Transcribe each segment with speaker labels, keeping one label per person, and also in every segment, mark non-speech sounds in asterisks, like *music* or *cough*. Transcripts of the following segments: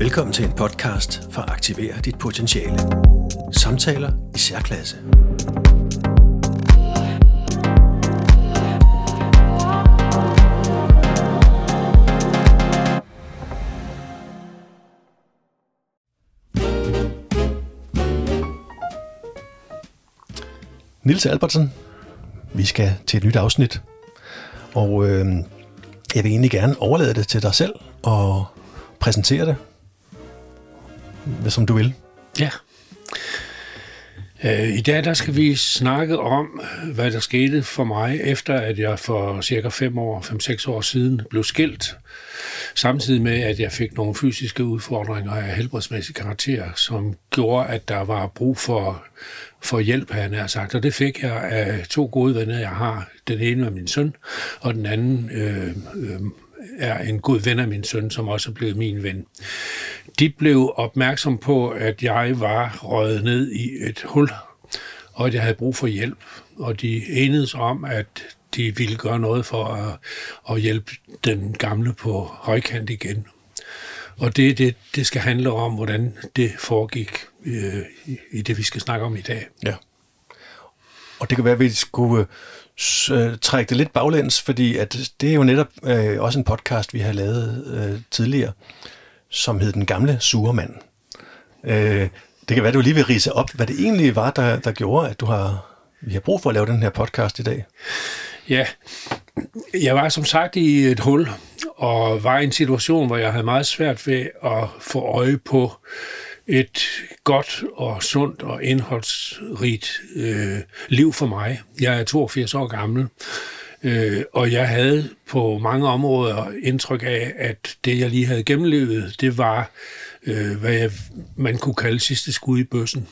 Speaker 1: Velkommen til en podcast for at aktivere dit potentiale. Samtaler i særklasse. Nils Albertsen, vi skal til et nyt afsnit, og øh, jeg vil egentlig gerne overlade det til dig selv og præsentere det, som du vil.
Speaker 2: Ja. Øh, I dag der skal vi snakke om, hvad der skete for mig, efter at jeg for cirka 5 år, 5-6 år siden blev skilt. Samtidig med, at jeg fik nogle fysiske udfordringer af helbredsmæssig karakter, som gjorde, at der var brug for, for hjælp, han har sagt. Og det fik jeg af to gode venner, jeg har. Den ene er min søn, og den anden øh, øh, er en god ven af min søn, som også er blevet min ven. De blev opmærksom på, at jeg var røget ned i et hul, og at jeg havde brug for hjælp. Og de enedes om, at de ville gøre noget for at, at hjælpe den gamle på højkant igen. Og det, det, det skal handle om, hvordan det foregik øh, i det, vi skal snakke om i dag.
Speaker 1: Ja. Og det kan være, at vi skulle øh, trække det lidt baglæns, fordi at det er jo netop øh, også en podcast, vi har lavet øh, tidligere, som hed Den Gamle Sure Mand. Øh, det kan være, du lige vil rise op, hvad det egentlig var, der, der gjorde, at du har, vi har brug for at lave den her podcast i dag.
Speaker 2: Ja, jeg var som sagt i et hul, og var i en situation, hvor jeg havde meget svært ved at få øje på et godt og sundt og indholdsrigt øh, liv for mig. Jeg er 82 år gammel, øh, og jeg havde på mange områder indtryk af, at det, jeg lige havde gennemlevet, det var, øh, hvad jeg, man kunne kalde sidste skud i bøssen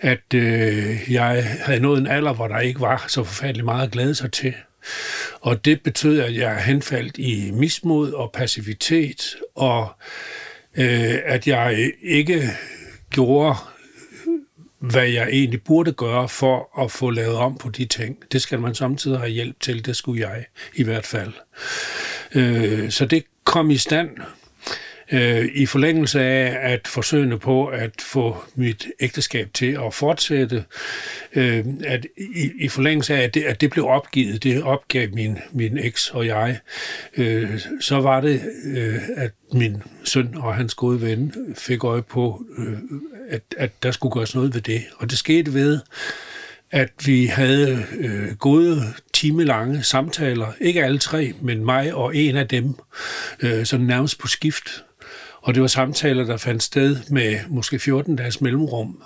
Speaker 2: at øh, jeg havde nået en alder, hvor der ikke var så forfærdeligt meget at glæde sig til. Og det betød, at jeg henfaldt i mismod og passivitet, og øh, at jeg ikke gjorde, hvad jeg egentlig burde gøre for at få lavet om på de ting. Det skal man samtidig have hjælp til, det skulle jeg i hvert fald. Øh, så det kom i stand øh, i forlængelse af at forsøge på at få mit ægteskab til at fortsætte, øh, at i, i forlængelse af, at det, at det blev opgivet, det opgav min, min eks og jeg, øh, så var det, øh, at min søn og hans gode ven fik øje på, øh, at, at der skulle gøres noget ved det. Og det skete ved, at vi havde øh, gode timelange samtaler, ikke alle tre, men mig og en af dem, øh, sådan nærmest på skift, og det var samtaler, der fandt sted med måske 14 dages mellemrum,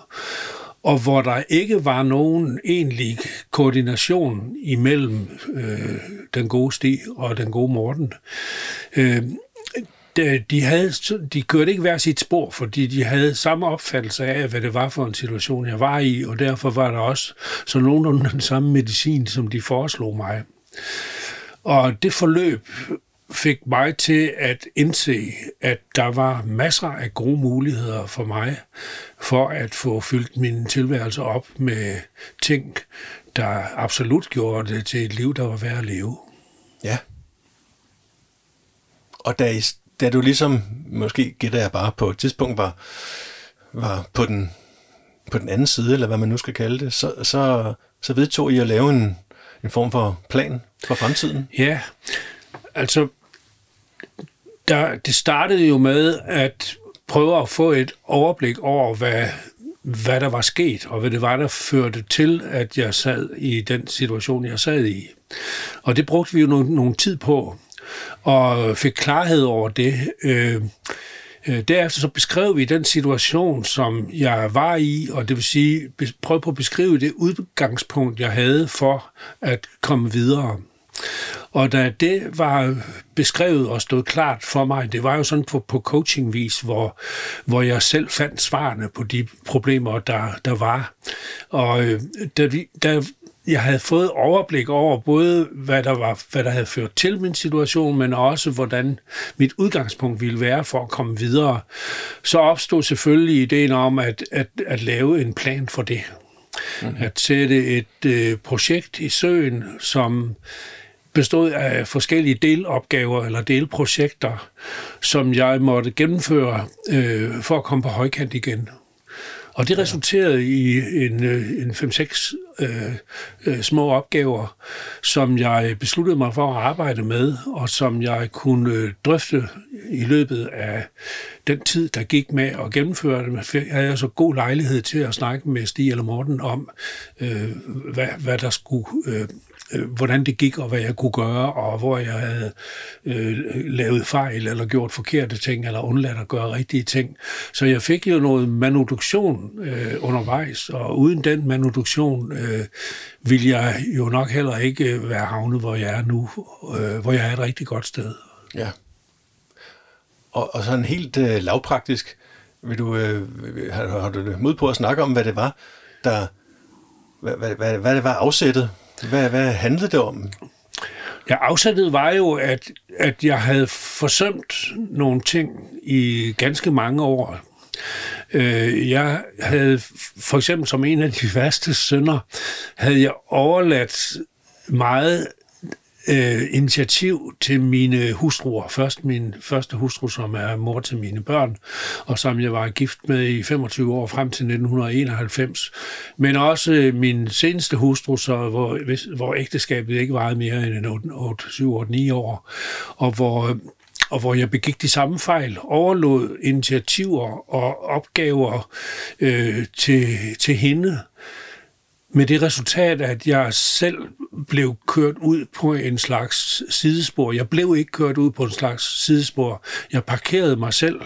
Speaker 2: og hvor der ikke var nogen egentlig koordination imellem øh, den gode Stig og den gode Morten. Øh, Øh, de, havde, de kørte ikke hver sit spor, fordi de havde samme opfattelse af, hvad det var for en situation, jeg var i, og derfor var der også så nogenlunde den samme medicin, som de foreslog mig. Og det forløb fik mig til at indse, at der var masser af gode muligheder for mig for at få fyldt min tilværelse op med ting, der absolut gjorde det til et liv, der var værd at leve.
Speaker 1: Ja. Og da, da du ligesom, måske gætter jeg bare på et tidspunkt, var, var på, den, på den anden side, eller hvad man nu skal kalde det, så, så, så vedtog I at lave en, en form for plan for fremtiden?
Speaker 2: Ja, altså der, det startede jo med at prøve at få et overblik over, hvad, hvad der var sket, og hvad det var, der førte til, at jeg sad i den situation, jeg sad i. Og det brugte vi jo nogle, nogle tid på, og fik klarhed over det. Øh, øh, Derefter så beskrev vi den situation, som jeg var i, og det vil sige, prøv på at beskrive det udgangspunkt, jeg havde for at komme videre. Og da det var beskrevet og stod klart for mig, det var jo sådan på, på coachingvis, hvor, hvor jeg selv fandt svarene på de problemer, der, der var. Og øh, da, vi, da jeg havde fået overblik over både, hvad der, var, hvad der havde ført til min situation, men også, hvordan mit udgangspunkt ville være for at komme videre, så opstod selvfølgelig ideen om at, at, at lave en plan for det. Mm-hmm. At sætte et øh, projekt i søen, som bestod af forskellige delopgaver eller delprojekter, som jeg måtte gennemføre øh, for at komme på højkant igen. Og det resulterede i en, øh, en 5-6 øh, øh, små opgaver, som jeg besluttede mig for at arbejde med, og som jeg kunne øh, drøfte i løbet af den tid, der gik med at gennemføre det. Jeg havde så god lejlighed til at snakke med Stig eller Morten om, øh, hvad, hvad der skulle øh, øh, hvordan det gik, og hvad jeg kunne gøre, og hvor jeg havde øh, lavet fejl, eller gjort forkerte ting, eller undladt at gøre rigtige ting. Så jeg fik jo noget manuduktion øh, undervejs, og uden den manuduktion øh, ville jeg jo nok heller ikke øh, være havnet, hvor jeg er nu, øh, hvor jeg er et rigtig godt sted.
Speaker 1: Ja. Og, og sådan helt øh, lavpraktisk, vil du, øh, har, har du mod på at snakke om, hvad det var, der, hvad, hvad, hvad, hvad det var afsættet hvad, hvad handlede det om?
Speaker 2: Ja, afsættet var jo, at, at jeg havde forsømt nogle ting i ganske mange år. Øh, jeg havde for eksempel som en af de værste sønder, havde jeg overladt meget øh, initiativ til mine hustruer. Først min første hustru, som er mor til mine børn, og som jeg var gift med i 25 år frem til 1991. Men også øh, min seneste hustru, så, hvor, hvor ægteskabet ikke varede mere end 8, 8, 7, 8, 9 år, og hvor øh, og hvor jeg begik de samme fejl, overlod initiativer og opgaver øh, til, til hende, med det resultat, at jeg selv blev kørt ud på en slags sidespor. Jeg blev ikke kørt ud på en slags sidespor. Jeg parkerede mig selv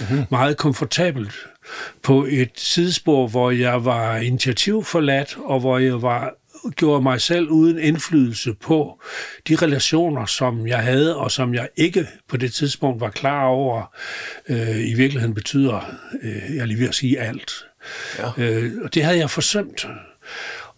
Speaker 2: mm-hmm. meget komfortabelt på et sidespor, hvor jeg var initiativforladt, og hvor jeg var gjorde mig selv uden indflydelse på de relationer, som jeg havde, og som jeg ikke på det tidspunkt var klar over, øh, i virkeligheden betyder, øh, jeg lige ved at sige alt. Ja. Øh, og det havde jeg forsømt.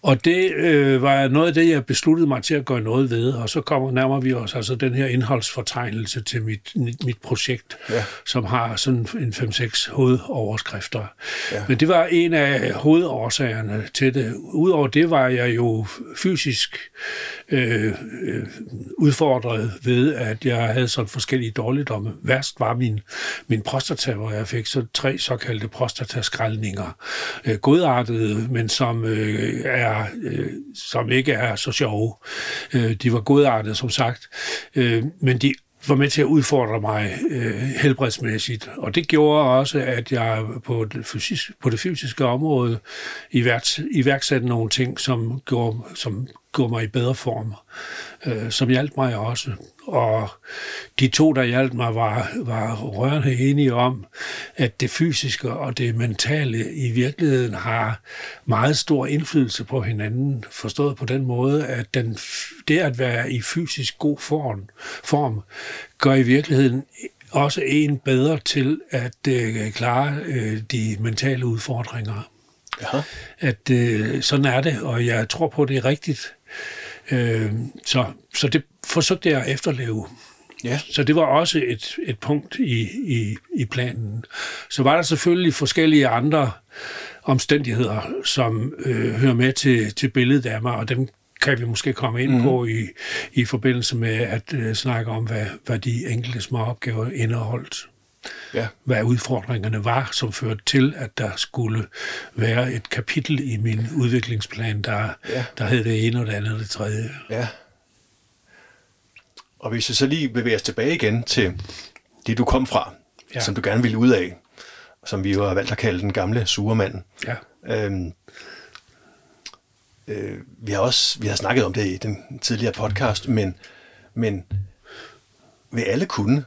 Speaker 2: Og det øh, var noget af det, jeg besluttede mig til at gøre noget ved, og så kommer nærmer vi os altså den her indholdsfortegnelse til mit, mit projekt, ja. som har sådan en 5-6 hovedoverskrifter. Ja. Men det var en af hovedårsagerne til det. Udover det var jeg jo fysisk øh, øh, udfordret ved, at jeg havde sådan forskellige dårligdomme. Værst var min, min prostata, hvor jeg fik så tre såkaldte prostataskraldninger. Øh, godartede, men som øh, er er, øh, som ikke er så sjove. Øh, de var godartede, som sagt, øh, men de var med til at udfordre mig øh, helbredsmæssigt. Og det gjorde også, at jeg på det, fysisk, på det fysiske område iværks, iværksatte nogle ting, som gjorde, som gjorde mig i bedre form, øh, som hjalp mig også. Og de to, der hjalp mig, var, var rørende enige om, at det fysiske og det mentale i virkeligheden har meget stor indflydelse på hinanden, forstået på den måde, at den, det at være i fysisk god form, form gør i virkeligheden også en bedre til at øh, klare øh, de mentale udfordringer. Ja. At øh, sådan er det, og jeg tror på, det er rigtigt. Øh, så, så det forsøgte jeg at efterleve. Ja. Så det var også et, et punkt i, i, i planen. Så var der selvfølgelig forskellige andre omstændigheder, som øh, hører med til, til billedet af mig, og dem kan vi måske komme ind mm. på i, i forbindelse med at øh, snakke om, hvad, hvad de enkelte små opgaver indeholdt. Ja. Hvad udfordringerne var, som førte til, at der skulle være et kapitel i min udviklingsplan, der, ja. der hed det ene og det andet og det tredje.
Speaker 1: Ja. Og hvis vi så lige bevæger os tilbage igen til det, du kom fra, ja. som du gerne ville ud af, som vi jo har valgt at kalde den gamle surmand. Ja. Øhm, øh, vi har også vi har snakket om det i den tidligere podcast, men, men vil alle kunne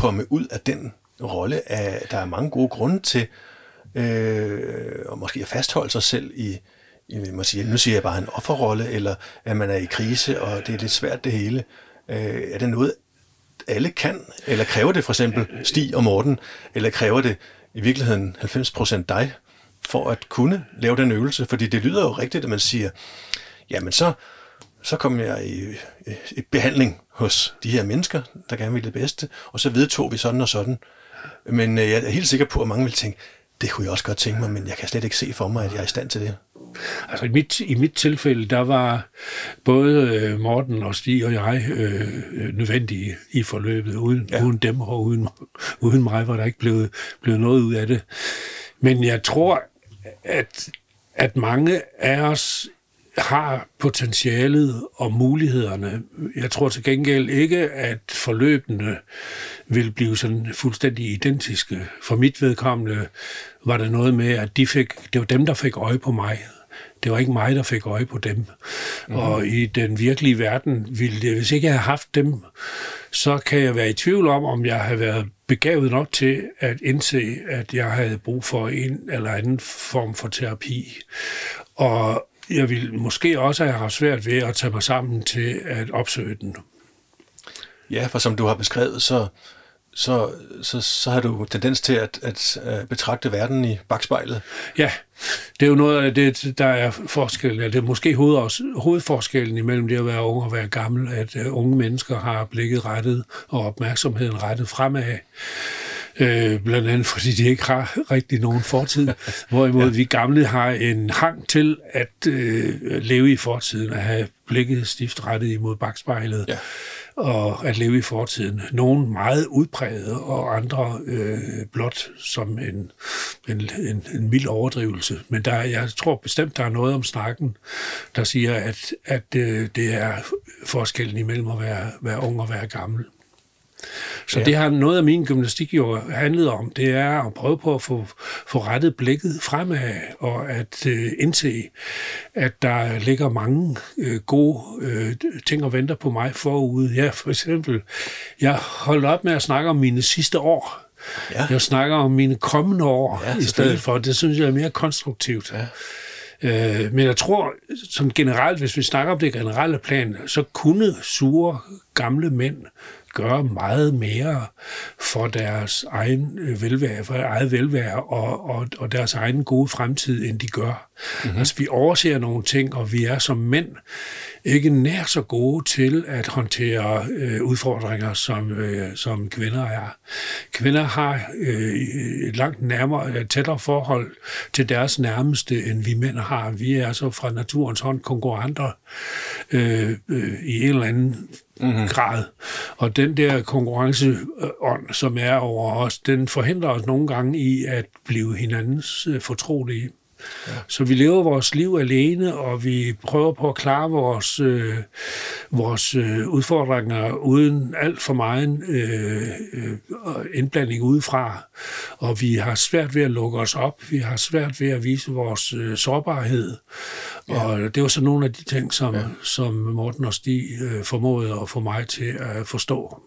Speaker 1: komme ud af den rolle? Af, der er mange gode grunde til øh, og måske at fastholde sig selv i, i man siger, nu siger jeg bare en offerrolle, eller at man er i krise, og det er lidt svært det hele. Øh, er det noget, alle kan? Eller kræver det for eksempel Stig og Morten? Eller kræver det i virkeligheden 90% dig, for at kunne lave den øvelse? Fordi det lyder jo rigtigt, at man siger, jamen så, så kommer jeg i, i behandling hos de her mennesker, der gerne vil det bedste, og så vedtog vi sådan og sådan. Men øh, jeg er helt sikker på, at mange vil tænke, det kunne jeg også godt tænke mig, men jeg kan slet ikke se for mig, at jeg er i stand til det.
Speaker 2: Altså i mit, i mit tilfælde, der var både øh, Morten og Stig og jeg øh, nødvendige i forløbet. Uden, ja. uden dem og uden, uden mig var der ikke blevet, blevet noget ud af det. Men jeg tror, at, at mange af os har potentialet og mulighederne. Jeg tror til gengæld ikke, at forløbene vil blive sådan fuldstændig identiske. For mit vedkommende var der noget med, at de fik, det var dem, der fik øje på mig. Det var ikke mig, der fik øje på dem. Mm-hmm. Og i den virkelige verden ville det, hvis ikke jeg havde haft dem, så kan jeg være i tvivl om, om jeg havde været begavet nok til at indse, at jeg havde brug for en eller anden form for terapi. Og jeg ville måske også have haft svært ved at tage mig sammen til at opsøge den.
Speaker 1: Ja, for som du har beskrevet, så, så, så, så har du tendens til at, at, betragte verden i bagspejlet.
Speaker 2: Ja, det er jo noget af det, der er forskellen. Det er måske hoved, hovedforskellen imellem det at være ung og være gammel, at uh, unge mennesker har blikket rettet og opmærksomheden rettet fremad. Øh, blandt andet fordi de ikke har rigtig nogen fortid. *laughs* Hvorimod ja. vi gamle har en hang til at øh, leve i fortiden, at have blikket stift rettet imod bagspejlet. Ja og at leve i fortiden. Nogle meget udpræget, og andre øh, blot som en, en, en, en mild overdrivelse. Men der, jeg tror bestemt, der er noget om snakken, der siger, at, at øh, det er forskellen imellem at være, være ung og være gammel. Så ja. det har noget af min gymnastik jo handlet om, det er at prøve på at få, få rettet blikket fremad, og at øh, indse, at der ligger mange øh, gode øh, ting og venter på mig forude. Ja, for eksempel, jeg holdt op med at snakke om mine sidste år. Ja. Jeg snakker om mine kommende år ja, i stedet for. Det synes jeg er mere konstruktivt. Ja. Øh, men jeg tror, som generelt, hvis vi snakker om det generelle plan, så kunne sure gamle mænd gøre meget mere for deres egen øh, velvære, for eget velvære og, og, og deres egen gode fremtid, end de gør. Mm-hmm. Altså, vi overser nogle ting, og vi er som mænd ikke nær så gode til at håndtere øh, udfordringer, som, øh, som kvinder er. Kvinder har øh, et langt nærmere, tættere forhold til deres nærmeste, end vi mænd har. Vi er så fra naturens hånd konkurrenter øh, øh, i en eller anden mm-hmm. grad. Og den der konkurrenceånd, som er over os, den forhindrer os nogle gange i at blive hinandens øh, fortrolige. Ja. Så vi lever vores liv alene, og vi prøver på at klare vores, øh, vores øh, udfordringer uden alt for meget øh, øh, indblanding udefra. Og vi har svært ved at lukke os op. Vi har svært ved at vise vores øh, sårbarhed. Ja. Og det var så nogle af de ting, som, ja. som Morten og Stig øh, formåede at få mig til at forstå.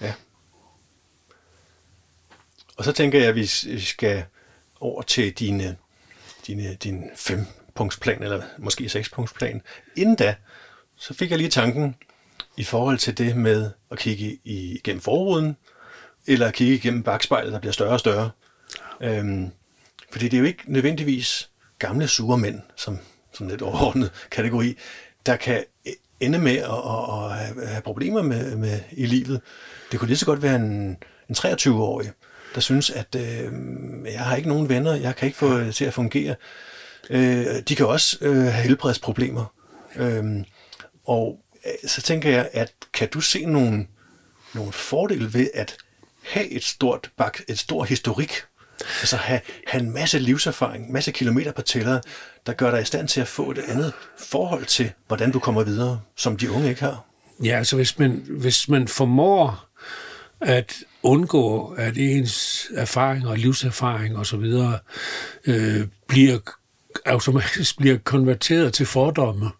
Speaker 1: Ja. Og så tænker jeg, at vi skal over til dine, øh, dine, øh, din fempunktsplan, eller måske sekspunktsplan. Inden da, så fik jeg lige tanken i forhold til det med at kigge igennem forruden, eller at kigge igennem bagspejlet, der bliver større og større. Øhm, fordi det er jo ikke nødvendigvis gamle sure mænd, som, som lidt overordnet *laughs* kategori, der kan ende med at, at, at have problemer med, med i livet. Det kunne lige så godt være en, en 23-årig, der synes, at øh, jeg har ikke nogen venner, jeg kan ikke få det til at fungere. Øh, de kan også øh, have helbredsproblemer. Øh, og øh, så tænker jeg, at kan du se nogle, nogle fordele ved at have et stort, bak, et stort historik Altså have, have en masse livserfaring, masse kilometer på tæller, der gør dig i stand til at få et andet forhold til, hvordan du kommer videre, som de unge ikke har.
Speaker 2: Ja, altså hvis man, hvis man formår at undgå, at ens erfaring og livserfaring osv. Øh, bliver automatisk bliver konverteret til fordomme,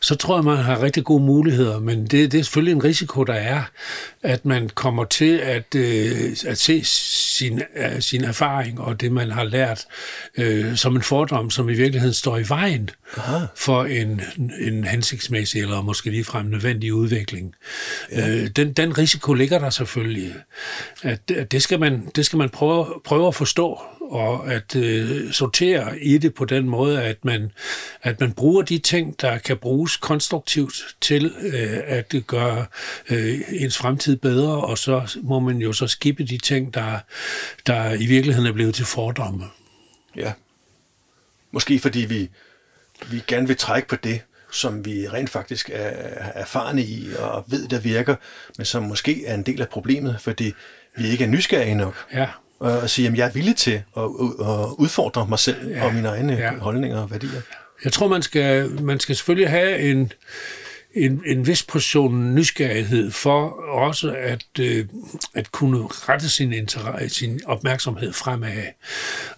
Speaker 2: så tror jeg, man har rigtig gode muligheder. Men det, det er selvfølgelig en risiko, der er, at man kommer til at, øh, at se sin, uh, sin erfaring og det, man har lært, øh, som en fordom, som i virkeligheden står i vejen Aha. for en, en hensigtsmæssig eller måske ligefrem nødvendig udvikling. Ja. Øh, den, den risiko ligger der selvfølgelig. At, at det, skal man, det skal man prøve, prøve at forstå og at øh, sortere i det på den måde, at man, at man bruger de ting, der kan bruges konstruktivt til øh, at gøre øh, ens fremtid bedre, og så må man jo så skippe de ting, der, der i virkeligheden er blevet til fordomme.
Speaker 1: Ja. Måske fordi vi, vi gerne vil trække på det, som vi rent faktisk er erfarne i og ved, der virker, men som måske er en del af problemet, fordi vi ikke er nysgerrige nok.
Speaker 2: Ja.
Speaker 1: Og sige, at jeg er villig til at, at udfordre mig selv ja. og mine egne ja. holdninger og værdier.
Speaker 2: Jeg tror, man skal, man skal selvfølgelig have en, en, en vis portion nysgerrighed for også at, øh, at kunne rette sin, interesse, sin opmærksomhed fremad.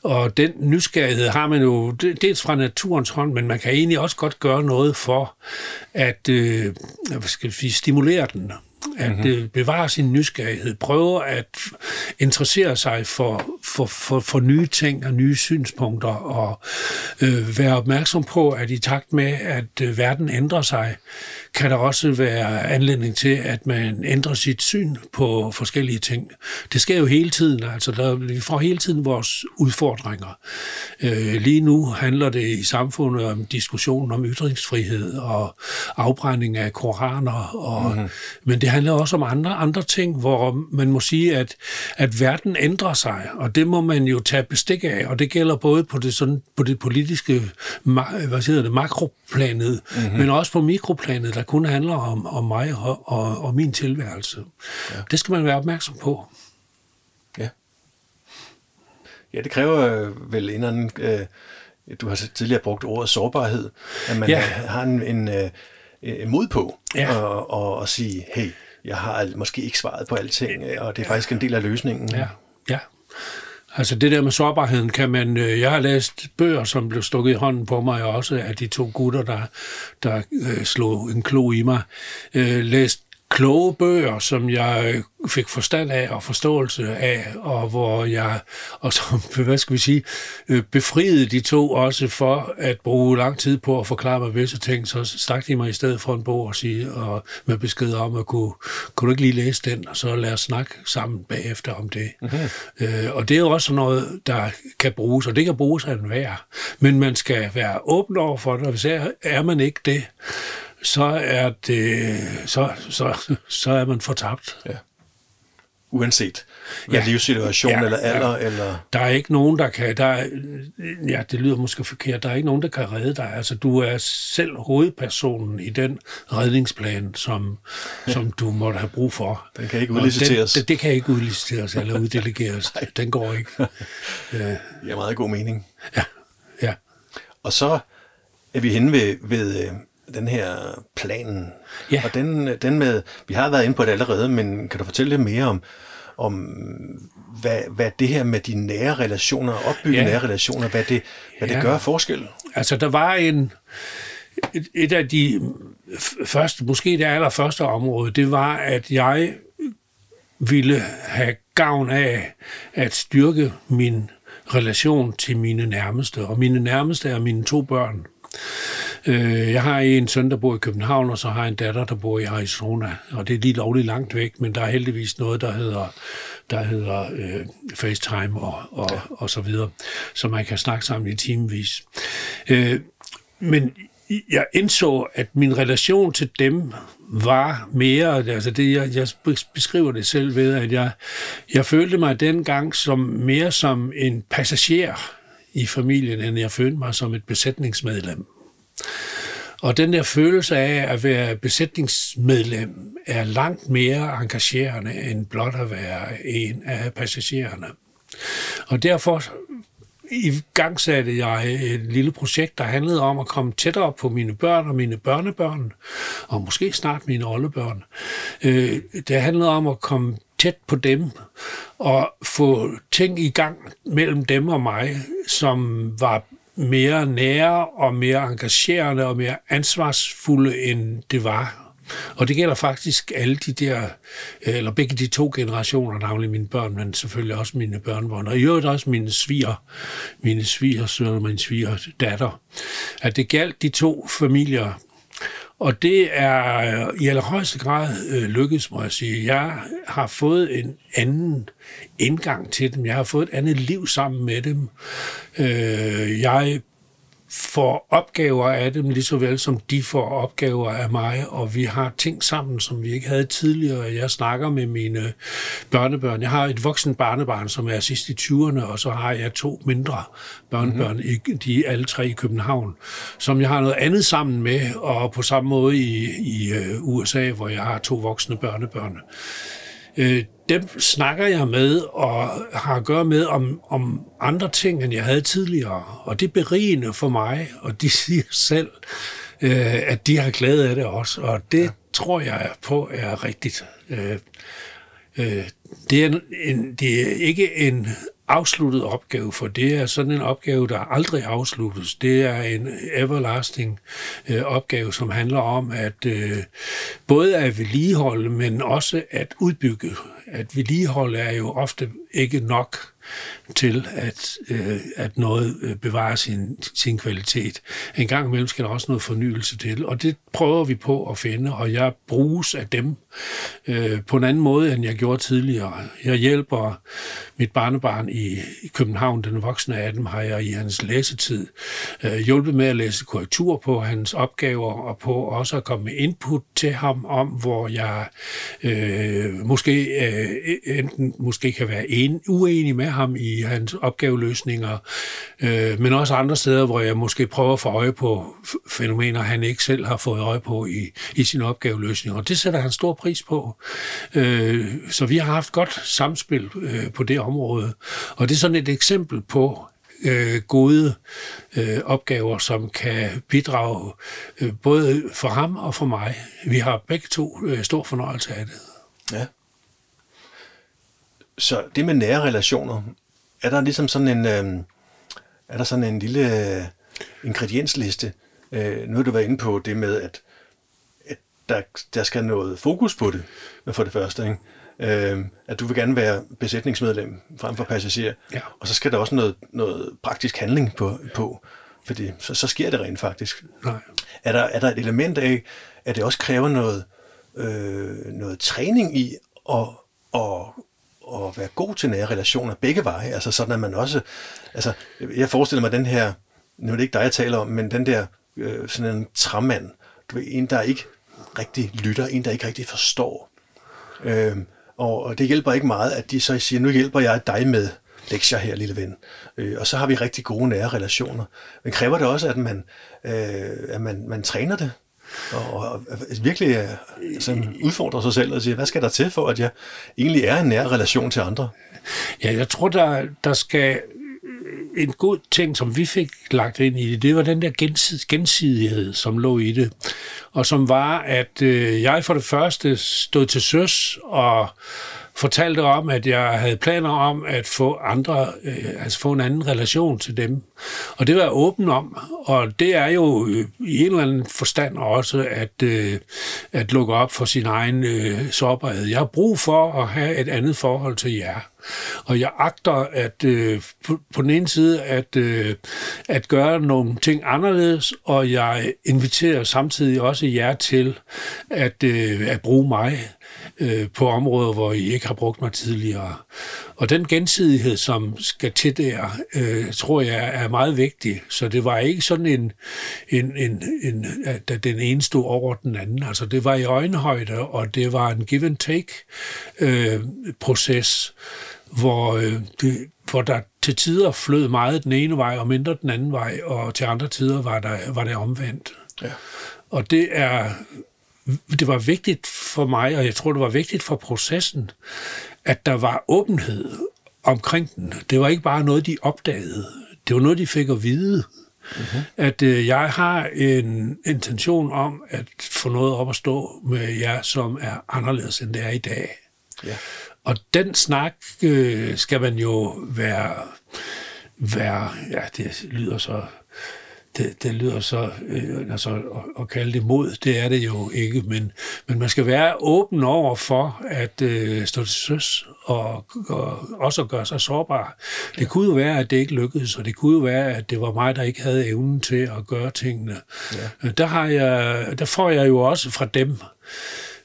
Speaker 2: Og den nysgerrighed har man jo dels fra naturens hånd, men man kan egentlig også godt gøre noget for at øh, hvad skal vi, stimulere den at mm-hmm. bevare sin nysgerrighed, prøve at interessere sig for, for, for, for nye ting og nye synspunkter, og øh, være opmærksom på, at i takt med, at øh, verden ændrer sig, kan der også være anledning til, at man ændrer sit syn på forskellige ting. Det sker jo hele tiden, altså der, vi får hele tiden vores udfordringer. Øh, lige nu handler det i samfundet om diskussionen om ytringsfrihed og afbrænding af koraner, og, mm-hmm. men det handler også om andre, andre ting, hvor man må sige, at, at verden ændrer sig, og det må man jo tage bestik af, og det gælder både på det, sådan, på det politiske hvad hedder det, makroplanet, mm-hmm. men også på mikroplanet, der kun handler om, om mig og, og, og min tilværelse. Ja. Det skal man være opmærksom på.
Speaker 1: Ja. Ja, det kræver vel en anden... Øh, du har tidligere brugt ordet sårbarhed, at man ja. har en, en, en, en mod på ja. og, og, og sige, hey, jeg har måske ikke svaret på alting, og det er faktisk en del af løsningen.
Speaker 2: Ja, ja. Altså det der med sårbarheden kan man... Øh, jeg har læst bøger, som blev stukket i hånden på mig også af de to gutter, der, der øh, slog en klo i mig. Øh, læst kloge bøger, som jeg fik forstand af og forståelse af, og hvor jeg, og som, *laughs* hvad skal vi sige, øh, befriede de to også for at bruge lang tid på at forklare mig visse ting, så stak de mig i stedet for en bog og sige, og med besked om at kunne, kunne du ikke lige læse den, og så lade os snakke sammen bagefter om det. Mm-hmm. Øh, og det er jo også noget, der kan bruges, og det kan bruges af enhver. Men man skal være åben over for det, og hvis er, er man ikke det, så er det, så, så, så er man fortabt. Ja.
Speaker 1: Uanset hvad ja. livssituation ja, eller alder? Ja. Eller...
Speaker 2: Der er ikke nogen, der kan... Der er, ja, det lyder måske forkert. Der er ikke nogen, der kan redde dig. Altså, du er selv hovedpersonen i den redningsplan, som, ja. som du måtte have brug for.
Speaker 1: Den kan ikke udliciteres.
Speaker 2: Den, det, det kan ikke udliciteres eller *laughs* uddelegeres. den går ikke.
Speaker 1: Ja. ja, meget god mening.
Speaker 2: Ja, ja.
Speaker 1: Og så er vi henne ved, ved øh, den her planen. Ja. Og den, den med, vi har været inde på det allerede, men kan du fortælle lidt mere om, om hvad, hvad det her med de nære relationer, opbygge ja. nære relationer, hvad det, hvad ja. det gør forskel?
Speaker 2: Altså, der var en, et, et af de første, måske det allerførste område, det var, at jeg ville have gavn af at styrke min relation til mine nærmeste. Og mine nærmeste er mine to børn. Øh, jeg har en søn, der bor i København, og så har jeg en datter, der bor i Arizona. Og det er lige lovligt langt væk, men der er heldigvis noget, der hedder, der hedder øh, FaceTime og, og, ja. og så videre, så man kan snakke sammen i timevis. Øh, men jeg indså, at min relation til dem var mere, altså det, jeg, jeg beskriver det selv ved, at jeg, jeg følte mig dengang som mere som en passager i familien, end jeg følte mig som et besætningsmedlem. Og den der følelse af at være besætningsmedlem er langt mere engagerende end blot at være en af passagererne. Og derfor i gang satte jeg et lille projekt, der handlede om at komme tættere på mine børn og mine børnebørn, og måske snart mine oldebørn. Øh, det handlede om at komme tæt på dem og få ting i gang mellem dem og mig, som var mere nære og mere engagerende og mere ansvarsfulde, end det var. Og det gælder faktisk alle de der, eller begge de to generationer, navnlig mine børn, men selvfølgelig også mine børnebørn, og i øvrigt også mine sviger, mine sviger og min sviger datter. At det galt de to familier, og det er øh, i allerhøjeste grad øh, lykkedes, må jeg sige. Jeg har fået en anden indgang til dem. Jeg har fået et andet liv sammen med dem. Øh, jeg får opgaver af dem, lige så vel som de får opgaver af mig, og vi har ting sammen, som vi ikke havde tidligere. Jeg snakker med mine børnebørn. Jeg har et voksen barnebarn, som er sidst i 20'erne, og så har jeg to mindre børnebørn, mm-hmm. de er alle tre i København, som jeg har noget andet sammen med, og på samme måde i, i øh, USA, hvor jeg har to voksne børnebørn. Dem snakker jeg med og har at gøre med om, om andre ting, end jeg havde tidligere. Og det er berigende for mig, og de *laughs* siger selv, øh, at de har glæde af det også. Og det ja. tror jeg på er rigtigt. Øh, øh, det, er en, det er ikke en afsluttet opgave, for det er sådan en opgave, der aldrig afsluttes. Det er en everlasting øh, opgave, som handler om at øh, både at vedligeholde, men også at udbygge. At vedligeholde er jo ofte ikke nok til, at, øh, at noget øh, bevarer sin, sin kvalitet. En gang imellem skal der også noget fornyelse til, og det prøver vi på at finde, og jeg bruges af dem øh, på en anden måde, end jeg gjorde tidligere. Jeg hjælper mit barnebarn i, i København, den voksne af dem, har jeg i hans læsetid øh, hjulpet med at læse korrektur på hans opgaver, og på også at komme med input til ham om, hvor jeg øh, måske øh, e-, enten måske kan være en, uenig med ham i hans opgaveløsninger, øh, men også andre steder, hvor jeg måske prøver at få øje på fænomener, han ikke selv har fået øje på i, i sin opgaveløsning, og det sætter han stor pris på. Øh, så vi har haft godt samspil øh, på det område, og det er sådan et eksempel på, øh, gode øh, opgaver, som kan bidrage øh, både for ham og for mig. Vi har begge to øh, stor fornøjelse af det. Ja.
Speaker 1: Så det med nære relationer, er der ligesom sådan en, øh, er der sådan en lille øh, ingrediensliste? Øh, nu har du været inde på det med, at, at der, der skal noget fokus på det, for det første. Ikke? Øh, at du vil gerne være besætningsmedlem frem for passager. Ja. Og så skal der også noget, noget praktisk handling på, på fordi så, så sker det rent faktisk. Nej. Er, der, er der et element af, at det også kræver noget, øh, noget træning i at, at at være god til nære relationer begge veje, altså sådan at man også, altså jeg forestiller mig den her, nu er det ikke dig, jeg taler om, men den der øh, sådan en træmand, du ved, en, der ikke rigtig lytter, en, der ikke rigtig forstår. Øh, og, og det hjælper ikke meget, at de så siger, nu hjælper jeg dig med lektier her, lille ven. Øh, og så har vi rigtig gode nære relationer. Men kræver det også, at man, øh, at man, man træner det? Og, og virkelig øh, altså, udfordrer sig selv og siger, hvad skal der til for, at jeg egentlig er en nær relation til andre?
Speaker 2: Ja, jeg tror, der, der skal øh, en god ting, som vi fik lagt ind i det, det var den der gensidighed, som lå i det. Og som var, at øh, jeg for det første stod til søs og fortalte om, at jeg havde planer om at få andre, øh, altså få en anden relation til dem. Og det var jeg åben om, og det er jo øh, i en eller anden forstand også at, øh, at lukke op for sin egen øh, sårbarhed. Jeg har brug for at have et andet forhold til jer. Og jeg agter at øh, på, på den ene side at, øh, at gøre nogle ting anderledes, og jeg inviterer samtidig også jer til at, øh, at bruge mig øh, på områder, hvor I ikke har brugt mig tidligere. Og den gensidighed, som skal til der, øh, tror jeg er meget vigtig. Så det var ikke sådan en, en, en, en at den ene stod over den anden. Altså det var i øjenhøjde, og det var en give and take øh, proces, hvor, øh, det, hvor der til tider flød meget den ene vej og mindre den anden vej, og til andre tider var, der, var det omvendt. Ja. Og det er det var vigtigt for mig, og jeg tror, det var vigtigt for processen, at der var åbenhed omkring den. Det var ikke bare noget, de opdagede. Det var noget, de fik at vide. Uh-huh. At øh, jeg har en intention om at få noget op at stå med jer, som er anderledes, end det er i dag. Ja. Og den snak øh, skal man jo være, være, ja, det lyder så det, det lyder så, øh, altså at, at kalde det mod, det er det jo ikke, men, men man skal være åben over for at øh, stå til søs og, og også at gøre sig sårbar. Det kunne jo være, at det ikke lykkedes, og det kunne jo være, at det var mig, der ikke havde evnen til at gøre tingene. Ja. Der, har jeg, der får jeg jo også fra dem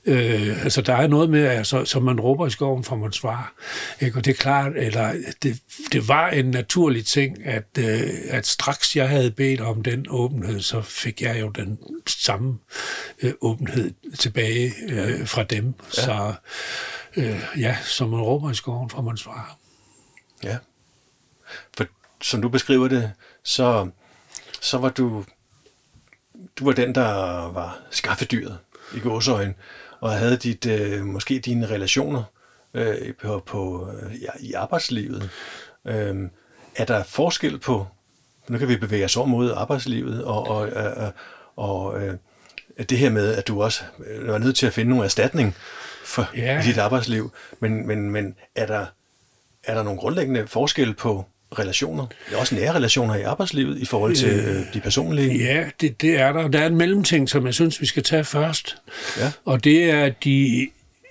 Speaker 2: Øh, altså, der er noget med, altså, som man råber i skoven, får man svar. Ikke? Og det er klart, eller det, det var en naturlig ting, at, øh, at straks jeg havde bedt om den åbenhed, så fik jeg jo den samme øh, åbenhed tilbage øh, fra dem. Ja. Så øh, ja, som man råber i skoven, får man svar.
Speaker 1: Ja. For som du beskriver det, så, så var du, du var den, der var skaffedyret i gåsøjen, og havde dit, øh, måske dine relationer øh, på, på, ja, i arbejdslivet. Øh, er der forskel på, nu kan vi bevæge os over mod arbejdslivet, og, og, og, og øh, det her med, at du også var nødt til at finde nogle erstatning for ja. dit arbejdsliv, men, men, men er, der, er der nogle grundlæggende forskelle på relationer, også nære relationer i arbejdslivet i forhold til øh, de personlige?
Speaker 2: Ja, det, det er der. Der er en mellemting, som jeg synes, vi skal tage først. Ja. Og det er de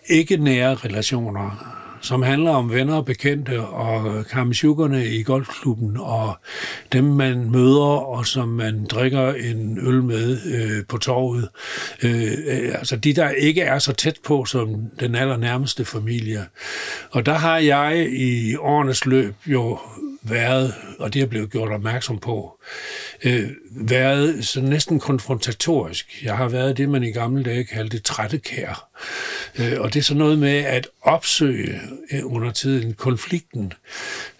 Speaker 2: ikke nære relationer som handler om venner og bekendte og kamsjukkerne i golfklubben og dem, man møder og som man drikker en øl med øh, på torvet. Øh, øh, altså de, der ikke er så tæt på som den allernærmeste familie. Og der har jeg i årenes løb jo været, og det er blevet gjort opmærksom på, øh, været så næsten konfrontatorisk. Jeg har været det, man i gamle dage kaldte trættekær. Øh, og det er så noget med at opsøge øh, under tiden konflikten,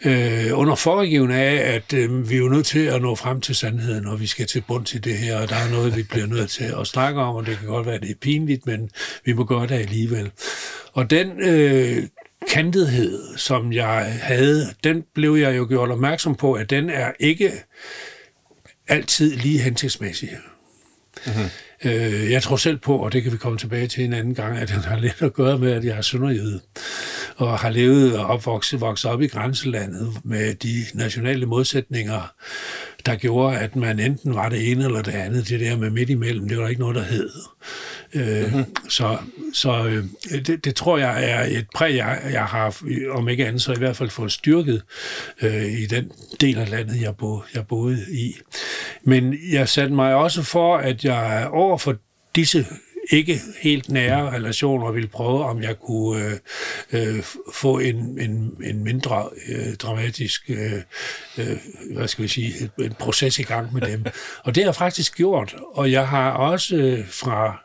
Speaker 2: øh, under foregivende af, at øh, vi er jo nødt til at nå frem til sandheden, og vi skal til bund til det her, og der er noget, vi bliver nødt til at snakke om, og det kan godt være, at det er pinligt, men vi må gøre det alligevel. Og den øh, kantethed, som jeg havde, den blev jeg jo gjort opmærksom på, at den er ikke altid lige hensigtsmæssig. Mm-hmm. Øh, jeg tror selv på, og det kan vi komme tilbage til en anden gang, at den har lidt at gøre med, at jeg er sønderjyde, og har levet og opvokset, vokset op i grænselandet med de nationale modsætninger, der gjorde, at man enten var det ene eller det andet. Det der med midt imellem, det var der ikke noget, der hed. mm-hmm. Så, så øh, det, det tror jeg er et præg, jeg, jeg har, om ikke andet, så i hvert fald fået styrket øh, i den del af landet, jeg, bo, jeg boede i. Men jeg satte mig også for, at jeg over for disse ikke helt nære relationer ville prøve, om jeg kunne øh, øh, få en, en, en mindre øh, dramatisk øh, øh, hvad skal vi sige, en proces i gang med dem. *laughs* Og det har jeg faktisk gjort, og jeg har også øh, fra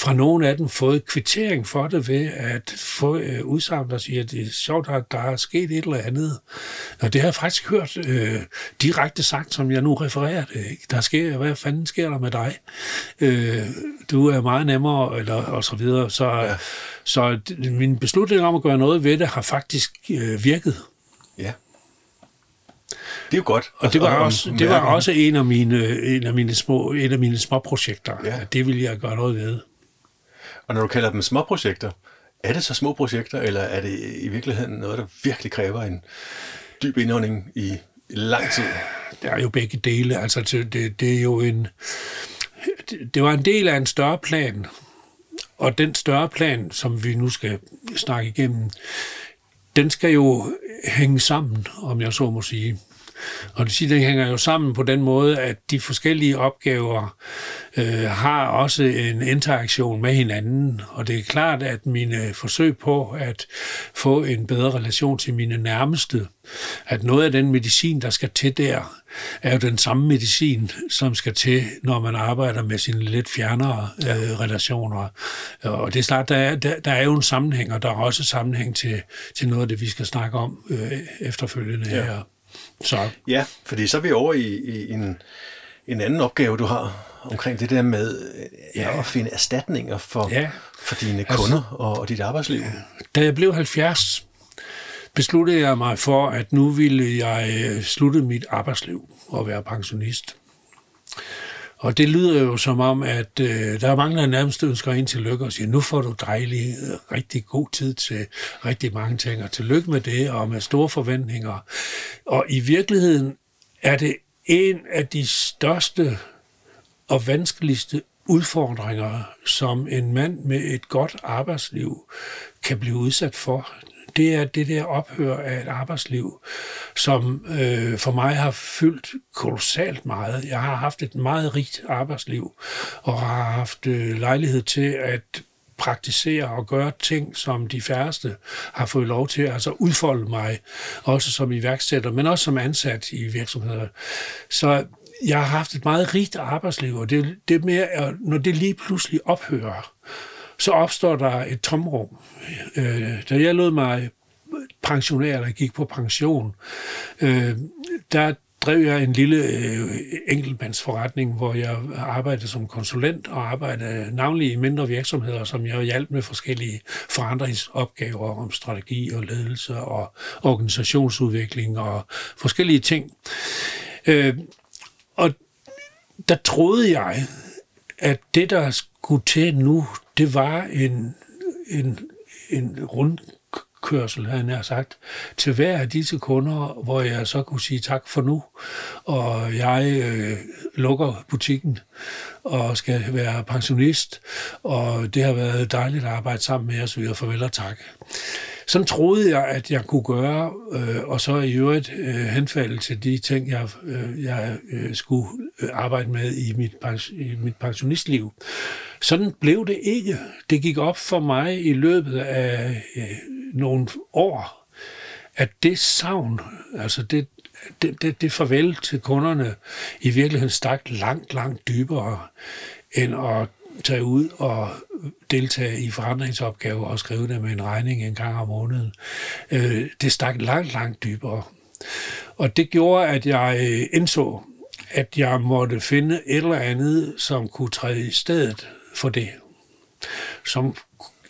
Speaker 2: fra nogle af dem fået kvittering for det ved at få øh, udsagn, der siger, at det er sjovt, at der er sket et eller andet. Og det har jeg faktisk hørt øh, direkte sagt, som jeg nu refererer det. Ikke? Der sker, hvad fanden sker der med dig? Øh, du er meget nemmere, eller, og så videre. Så, ja. så min beslutning om at gøre noget ved det har faktisk øh, virket.
Speaker 1: Ja. Det er jo godt.
Speaker 2: Og det var også, det var også en af mine, en af mine små, en af mine små projekter. Ja. Det vil jeg gøre noget ved.
Speaker 1: Og når du kalder dem små projekter, er det så små projekter, eller er det i virkeligheden noget, der virkelig kræver en dyb indånding i lang tid?
Speaker 2: Der er jo begge dele. Altså, det, det er jo en... Det var en del af en større plan, og den større plan, som vi nu skal snakke igennem, den skal jo hænge sammen, om jeg så må sige. Og det siger, det hænger jo sammen på den måde, at de forskellige opgaver øh, har også en interaktion med hinanden. Og det er klart, at mine forsøg på at få en bedre relation til mine nærmeste, at noget af den medicin, der skal til der, er jo den samme medicin, som skal til, når man arbejder med sine lidt fjernere ja. øh, relationer. Og det er klart, der er, der, der er jo en sammenhæng, og der er også sammenhæng til, til noget af det, vi skal snakke om øh, efterfølgende ja. her.
Speaker 1: Så. Ja, fordi så er vi over i, i en, en anden opgave, du har omkring det der med ja. at finde erstatninger for, ja. for dine altså, kunder og, og dit arbejdsliv.
Speaker 2: Da jeg blev 70, besluttede jeg mig for, at nu ville jeg øh, slutte mit arbejdsliv og være pensionist. Og det lyder jo som om, at øh, der er mange, der nærmest ønsker ind til lykke og siger, nu får du dejlig, øh, rigtig god tid til rigtig mange ting, og tillykke med det, og med store forventninger. Og i virkeligheden er det en af de største og vanskeligste udfordringer, som en mand med et godt arbejdsliv kan blive udsat for det er det der ophør af et arbejdsliv, som øh, for mig har fyldt kolossalt meget. Jeg har haft et meget rigt arbejdsliv, og har haft øh, lejlighed til at praktisere og gøre ting, som de færreste har fået lov til, altså udfolde mig, også som iværksætter, men også som ansat i virksomheder. Så jeg har haft et meget rigt arbejdsliv, og det, det med, mere, når det lige pludselig ophører, så opstår der et tomrum. Øh, da jeg lod mig pensionere, eller gik på pension, øh, der drev jeg en lille øh, enkeltmandsforretning, hvor jeg arbejdede som konsulent og arbejdede navnlig i mindre virksomheder, som jeg hjalp med forskellige forandringsopgaver om strategi og ledelse og organisationsudvikling og forskellige ting. Øh, og der troede jeg, at det, der skulle til nu, det var en, en, en rundkørsel, havde jeg sagt, til hver af disse kunder, hvor jeg så kunne sige tak for nu, og jeg øh, lukker butikken og skal være pensionist, og det har været dejligt at arbejde sammen med jer, så vi har farvel og tak. Sådan troede jeg, at jeg kunne gøre, øh, og så i øvrigt øh, henfalde til de ting, jeg, øh, jeg øh, skulle øh, arbejde med i mit, i mit pensionistliv. Sådan blev det ikke. Det gik op for mig i løbet af øh, nogle år, at det savn, altså det, det, det, det farvel til kunderne, i virkeligheden stak langt, langt dybere, end at tage ud og deltage i forandringsopgaver og skrive dem med en regning en gang om måneden. Øh, det stak langt, langt dybere. Og det gjorde, at jeg øh, indså, at jeg måtte finde et eller andet, som kunne træde i stedet for det. Som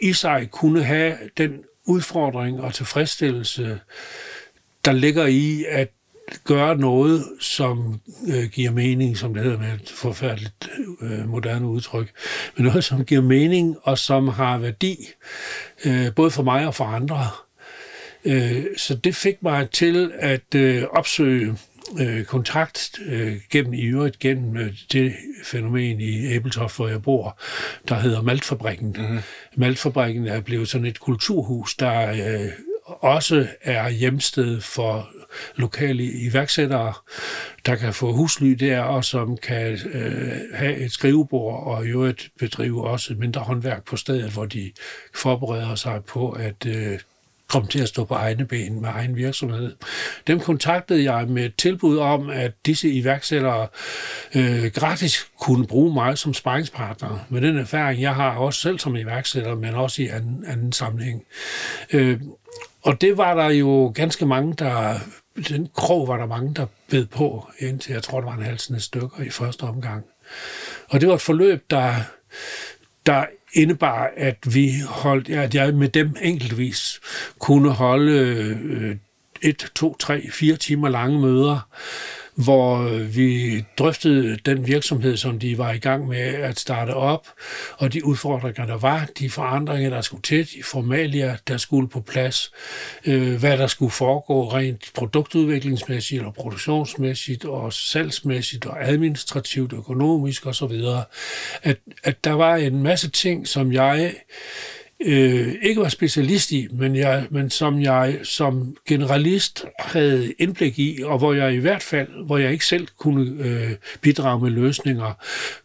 Speaker 2: i sig kunne have den udfordring og tilfredsstillelse, der ligger i at gøre noget, som øh, giver mening, som det hedder med et forfærdeligt øh, moderne udtryk, men noget, som giver mening og som har værdi, øh, både for mig og for andre. Øh, så det fik mig til at øh, opsøge øh, kontakt øh, gennem i øvrigt gennem øh, det fænomen i Æbeltoft, hvor jeg bor, der hedder Maltfabrikken. Mm-hmm. Maltfabrikken er blevet sådan et kulturhus, der øh, også er hjemsted for lokale iværksættere, der kan få husly der, og som kan øh, have et skrivebord og i øvrigt bedrive også mindre håndværk på stedet, hvor de forbereder sig på at øh, komme til at stå på egne ben med egen virksomhed. Dem kontaktede jeg med et tilbud om, at disse iværksættere øh, gratis kunne bruge mig som sparringspartner. Med den erfaring, jeg har også selv som iværksætter, men også i anden, anden sammenhæng. Øh, og det var der jo ganske mange, der den krog var der mange, der bed på, indtil jeg tror, der var en halsende stykker i første omgang. Og det var et forløb, der, der indebar, at vi holdt, ja, at jeg med dem enkeltvis kunne holde øh, et, to, tre, fire timer lange møder, hvor vi drøftede den virksomhed, som de var i gang med at starte op, og de udfordringer, der var, de forandringer, der skulle til, de formalier, der skulle på plads, øh, hvad der skulle foregå rent produktudviklingsmæssigt og produktionsmæssigt og salgsmæssigt og administrativt, økonomisk osv. At, at der var en masse ting, som jeg øh, ikke var specialist i, men, jeg, men som jeg som generalist havde indblik i, og hvor jeg i hvert fald, hvor jeg ikke selv kunne øh, bidrage med løsninger,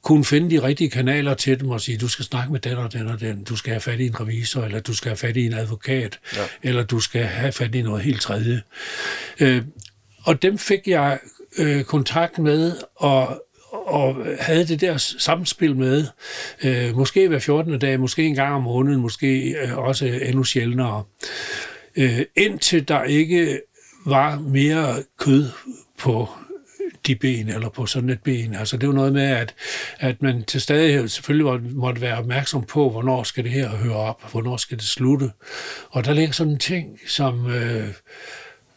Speaker 2: kunne finde de rigtige kanaler til dem og sige, du skal snakke med den og den og den, du skal have fat i en revisor, eller du skal have fat i en advokat, ja. eller du skal have fat i noget helt tredje. Øh, og dem fik jeg øh, kontakt med, og og havde det der samspil med, øh, måske hver 14. dag, måske en gang om måneden, måske øh, også endnu sjældnere, øh, indtil der ikke var mere kød på de ben, eller på sådan et ben. Altså det var noget med, at, at man til stadighed selvfølgelig måtte være opmærksom på, hvornår skal det her høre op, hvornår skal det slutte. Og der ligger sådan en ting, som... Øh,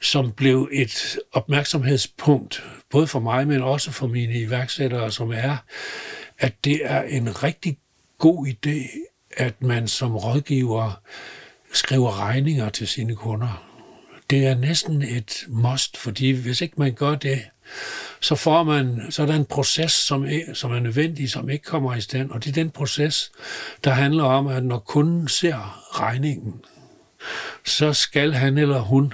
Speaker 2: som blev et opmærksomhedspunkt, både for mig, men også for mine iværksættere, som er, at det er en rigtig god idé, at man som rådgiver skriver regninger til sine kunder. Det er næsten et must, fordi hvis ikke man gør det, så får man, så er der en proces, som er, som er nødvendig, som ikke kommer i stand. Og det er den proces, der handler om, at når kunden ser regningen, så skal han eller hun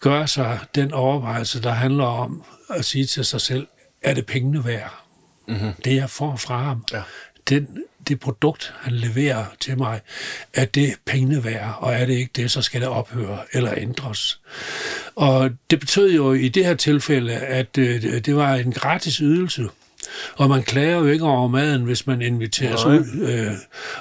Speaker 2: gør sig den overvejelse, der handler om at sige til sig selv, er det pengene værd? Mm-hmm. Det, jeg får fra ham, ja. den, det produkt, han leverer til mig, er det pengene værd, og er det ikke det, så skal det ophøre eller ændres. Og det betød jo i det her tilfælde, at øh, det var en gratis ydelse, og man klager jo ikke over maden, hvis man inviteres ud, øh,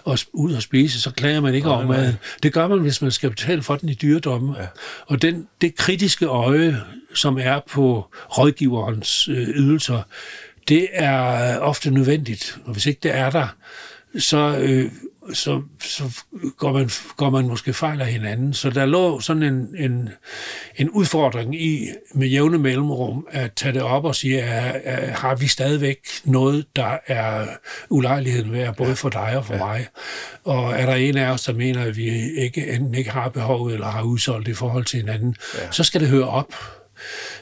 Speaker 2: og, ud og spise, så klager man ikke nej, over maden. Nej. Det gør man, hvis man skal betale for den i dyredomme. Ja. Og den, det kritiske øje, som er på rådgiverens øh, ydelser, det er ofte nødvendigt. Og hvis ikke det er der, så, øh, så, så går, man, går man måske fejl af hinanden. Så der lå sådan en, en, en udfordring i med jævne mellemrum at tage det op og sige, at, at har vi stadigvæk noget, der er ulejligheden værd, både for dig og for ja. mig? Og er der en af os, der mener, at vi ikke, enten ikke har behov eller har udsolgt i forhold til hinanden, ja. så skal det høre op.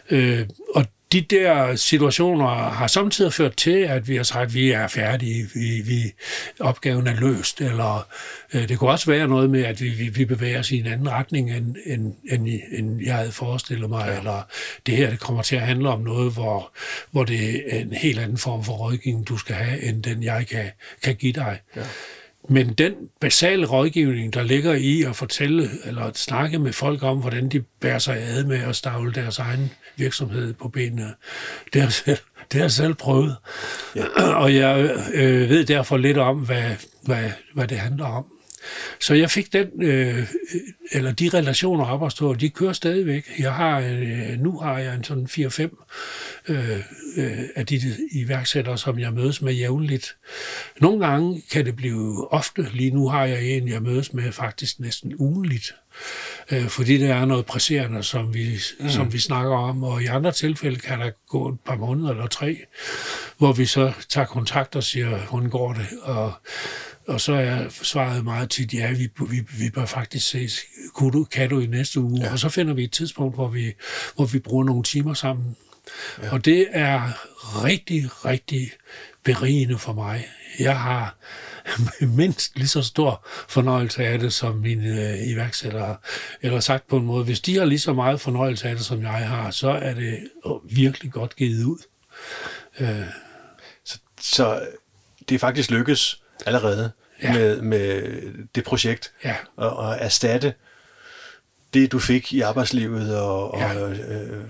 Speaker 2: Øh, og de der situationer har samtidig ført til, at vi har sagt, at vi er færdige, vi, vi, opgaven er løst, eller øh, det kunne også være noget med, at vi, vi, vi bevæger os i en anden retning, end, end, end, end jeg havde forestillet mig, ja. eller det her det kommer til at handle om noget, hvor, hvor det er en helt anden form for rådgivning, du skal have, end den jeg kan, kan give dig. Ja. Men den basale rådgivning, der ligger i at fortælle eller at snakke med folk om, hvordan de bærer sig ad med at stavle deres egen virksomhed på benene, det har jeg selv, det har jeg selv prøvet. Ja. Og jeg øh, ved derfor lidt om, hvad, hvad, hvad det handler om. Så jeg fik den, øh, eller de relationer op at stå, de kører stadigvæk. Jeg har, øh, nu har jeg en sådan 4-5 øh, øh, af de iværksættere, som jeg mødes med jævnligt. Nogle gange kan det blive ofte. Lige nu har jeg en, jeg mødes med faktisk næsten ugenligt. Øh, fordi der er noget presserende, som vi, mm. som vi snakker om. Og i andre tilfælde kan der gå et par måneder eller tre, hvor vi så tager kontakt og siger, hun går det. Og og så er svaret meget tit, ja, vi, vi, vi bør faktisk ses. Kan du, kan du i næste uge? Ja. Og så finder vi et tidspunkt, hvor vi, hvor vi bruger nogle timer sammen. Ja. Og det er rigtig, rigtig berigende for mig. Jeg har *laughs* mindst lige så stor fornøjelse af det, som mine øh, iværksættere. Eller sagt på en måde, hvis de har lige så meget fornøjelse af det, som jeg har, så er det virkelig godt givet ud.
Speaker 1: Øh. Så, så det er faktisk lykkes allerede ja. med, med det projekt, ja. og, og erstatte det, du fik i arbejdslivet og, ja. og øh,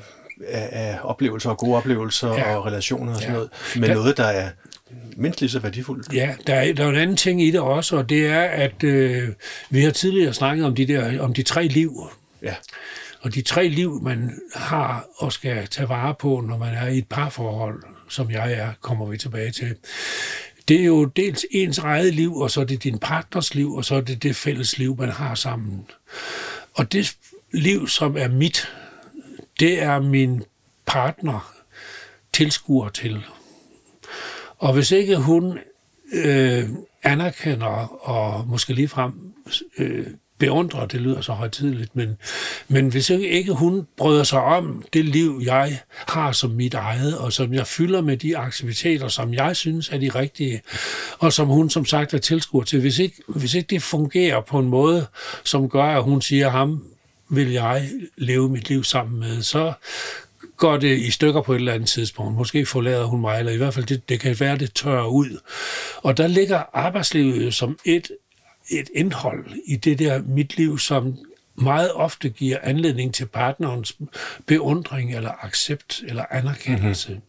Speaker 1: af, af oplevelser og gode oplevelser ja. og relationer og sådan ja. noget, med der, noget, der er mindst lige så værdifuldt.
Speaker 2: Ja, der er, der er en anden ting i det også, og det er, at øh, vi har tidligere snakket om de, der, om de tre liv. Ja. Og de tre liv, man har og skal tage vare på, når man er i et parforhold, som jeg er, kommer vi tilbage til det er jo dels ens eget liv, og så er det din partners liv, og så er det det fælles liv, man har sammen. Og det liv, som er mit, det er min partner tilskuer til. Og hvis ikke hun øh, anerkender og måske ligefrem øh, beundrer, det lyder så højtidligt, men, men hvis ikke hun bryder sig om det liv, jeg har som mit eget, og som jeg fylder med de aktiviteter, som jeg synes er de rigtige, og som hun som sagt er tilskuer til, hvis ikke, hvis ikke det fungerer på en måde, som gør, at hun siger, ham vil jeg leve mit liv sammen med, så går det i stykker på et eller andet tidspunkt. Måske forlader hun mig, eller i hvert fald det, det kan være, det tørrer ud. Og der ligger arbejdslivet som et et indhold i det der mit liv, som meget ofte giver anledning til partnerens beundring eller accept eller anerkendelse. Mm-hmm.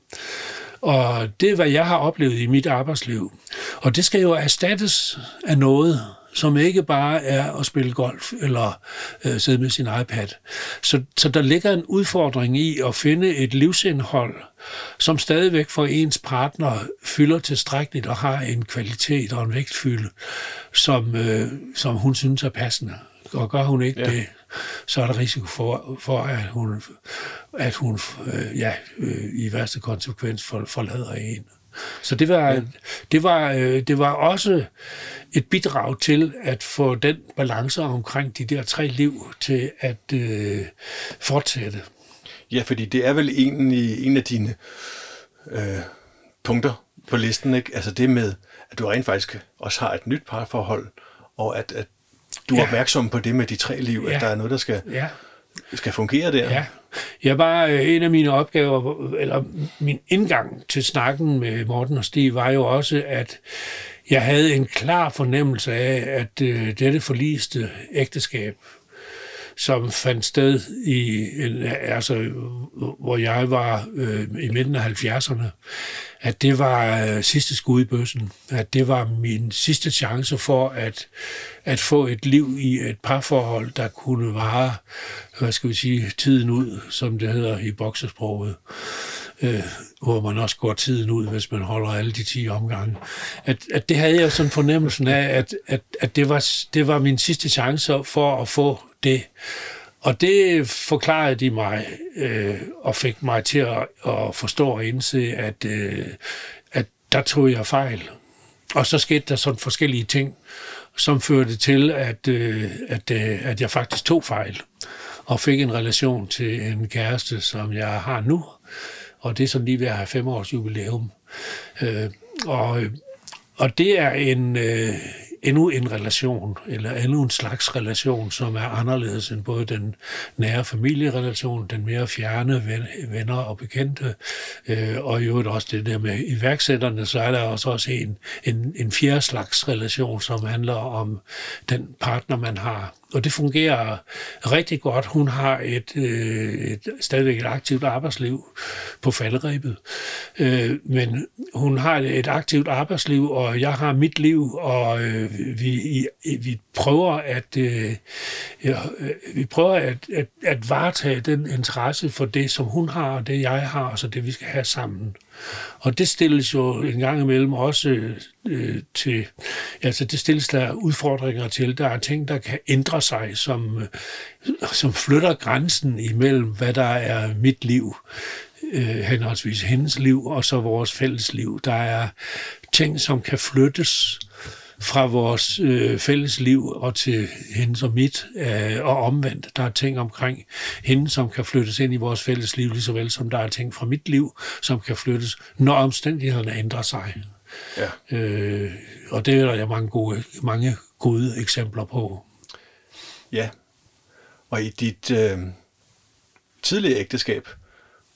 Speaker 2: Og det er, hvad jeg har oplevet i mit arbejdsliv. Og det skal jo erstattes af noget, som ikke bare er at spille golf eller øh, sidde med sin iPad. Så, så der ligger en udfordring i at finde et livsindhold, som stadigvæk for ens partner fylder tilstrækkeligt og har en kvalitet og en vægtfylde, som, øh, som hun synes er passende. Og gør hun ikke ja. det, så er der risiko for, for at hun, at hun øh, ja, øh, i værste konsekvens forlader en. Så det var, ja. det, var, øh, det var også et bidrag til at få den balance omkring de der tre liv til at øh, fortsætte.
Speaker 1: Ja, fordi det er vel egentlig en af dine øh, punkter på listen, ikke? Altså det med, at du rent faktisk også har et nyt parforhold, og at, at du er ja. opmærksom på det med de tre liv, ja. at der er noget, der skal, ja skal fungere der.
Speaker 2: Ja, jeg var øh, en af mine opgaver, eller min indgang til snakken med Morten og Stig, var jo også, at jeg havde en klar fornemmelse af, at øh, dette forliste ægteskab, som fandt sted i, en, altså, hvor jeg var øh, i midten af 70'erne, at det var øh, sidste skud i bøssen, at det var min sidste chance for at, at få et liv i et parforhold, der kunne vare, hvad skal vi sige, tiden ud, som det hedder i boksesproget øh, hvor man også går tiden ud, hvis man holder alle de 10 omgange. At, at det havde jeg sådan fornemmelsen af, at, at, at det, var, det var min sidste chance for at få det. Og det forklarede de mig øh, og fik mig til at, at forstå og indse, at, øh, at der tog jeg fejl. Og så skete der sådan forskellige ting, som førte til, at, øh, at, øh, at jeg faktisk tog fejl og fik en relation til en kæreste, som jeg har nu, og det er sådan lige ved at have fem års jubilæum. Øh, og, øh, og det er en, øh, endnu en relation, eller endnu en slags relation, som er anderledes end både den nære familierelation, den mere fjerne venner og bekendte, øh, og i øvrigt også det der med iværksætterne, så er der også, også en, en, en fjerde slags relation, som handler om den partner, man har og det fungerer rigtig godt. Hun har et, øh, et stadigvæk et aktivt arbejdsliv på faldrebet, øh, men hun har et aktivt arbejdsliv, og jeg har mit liv, og øh, vi, vi prøver at øh, ja, øh, vi prøver at, at, at varetage den interesse for det, som hun har, og det jeg har, og så det vi skal have sammen. Og det stilles jo en gang imellem også øh, til, altså det stilles der udfordringer til. Der er ting, der kan ændre sig, som, øh, som flytter grænsen imellem, hvad der er mit liv, øh, henholdsvis hendes liv, og så vores fælles liv. Der er ting, som kan flyttes fra vores øh, fælles liv og til hendes og mit, øh, og omvendt. Der er ting omkring hende, som kan flyttes ind i vores fælles liv, lige så vel som der er ting fra mit liv, som kan flyttes, når omstændighederne ændrer sig. Ja. Øh, og det er der mange gode, mange gode eksempler på.
Speaker 1: Ja, og i dit øh, tidlige ægteskab,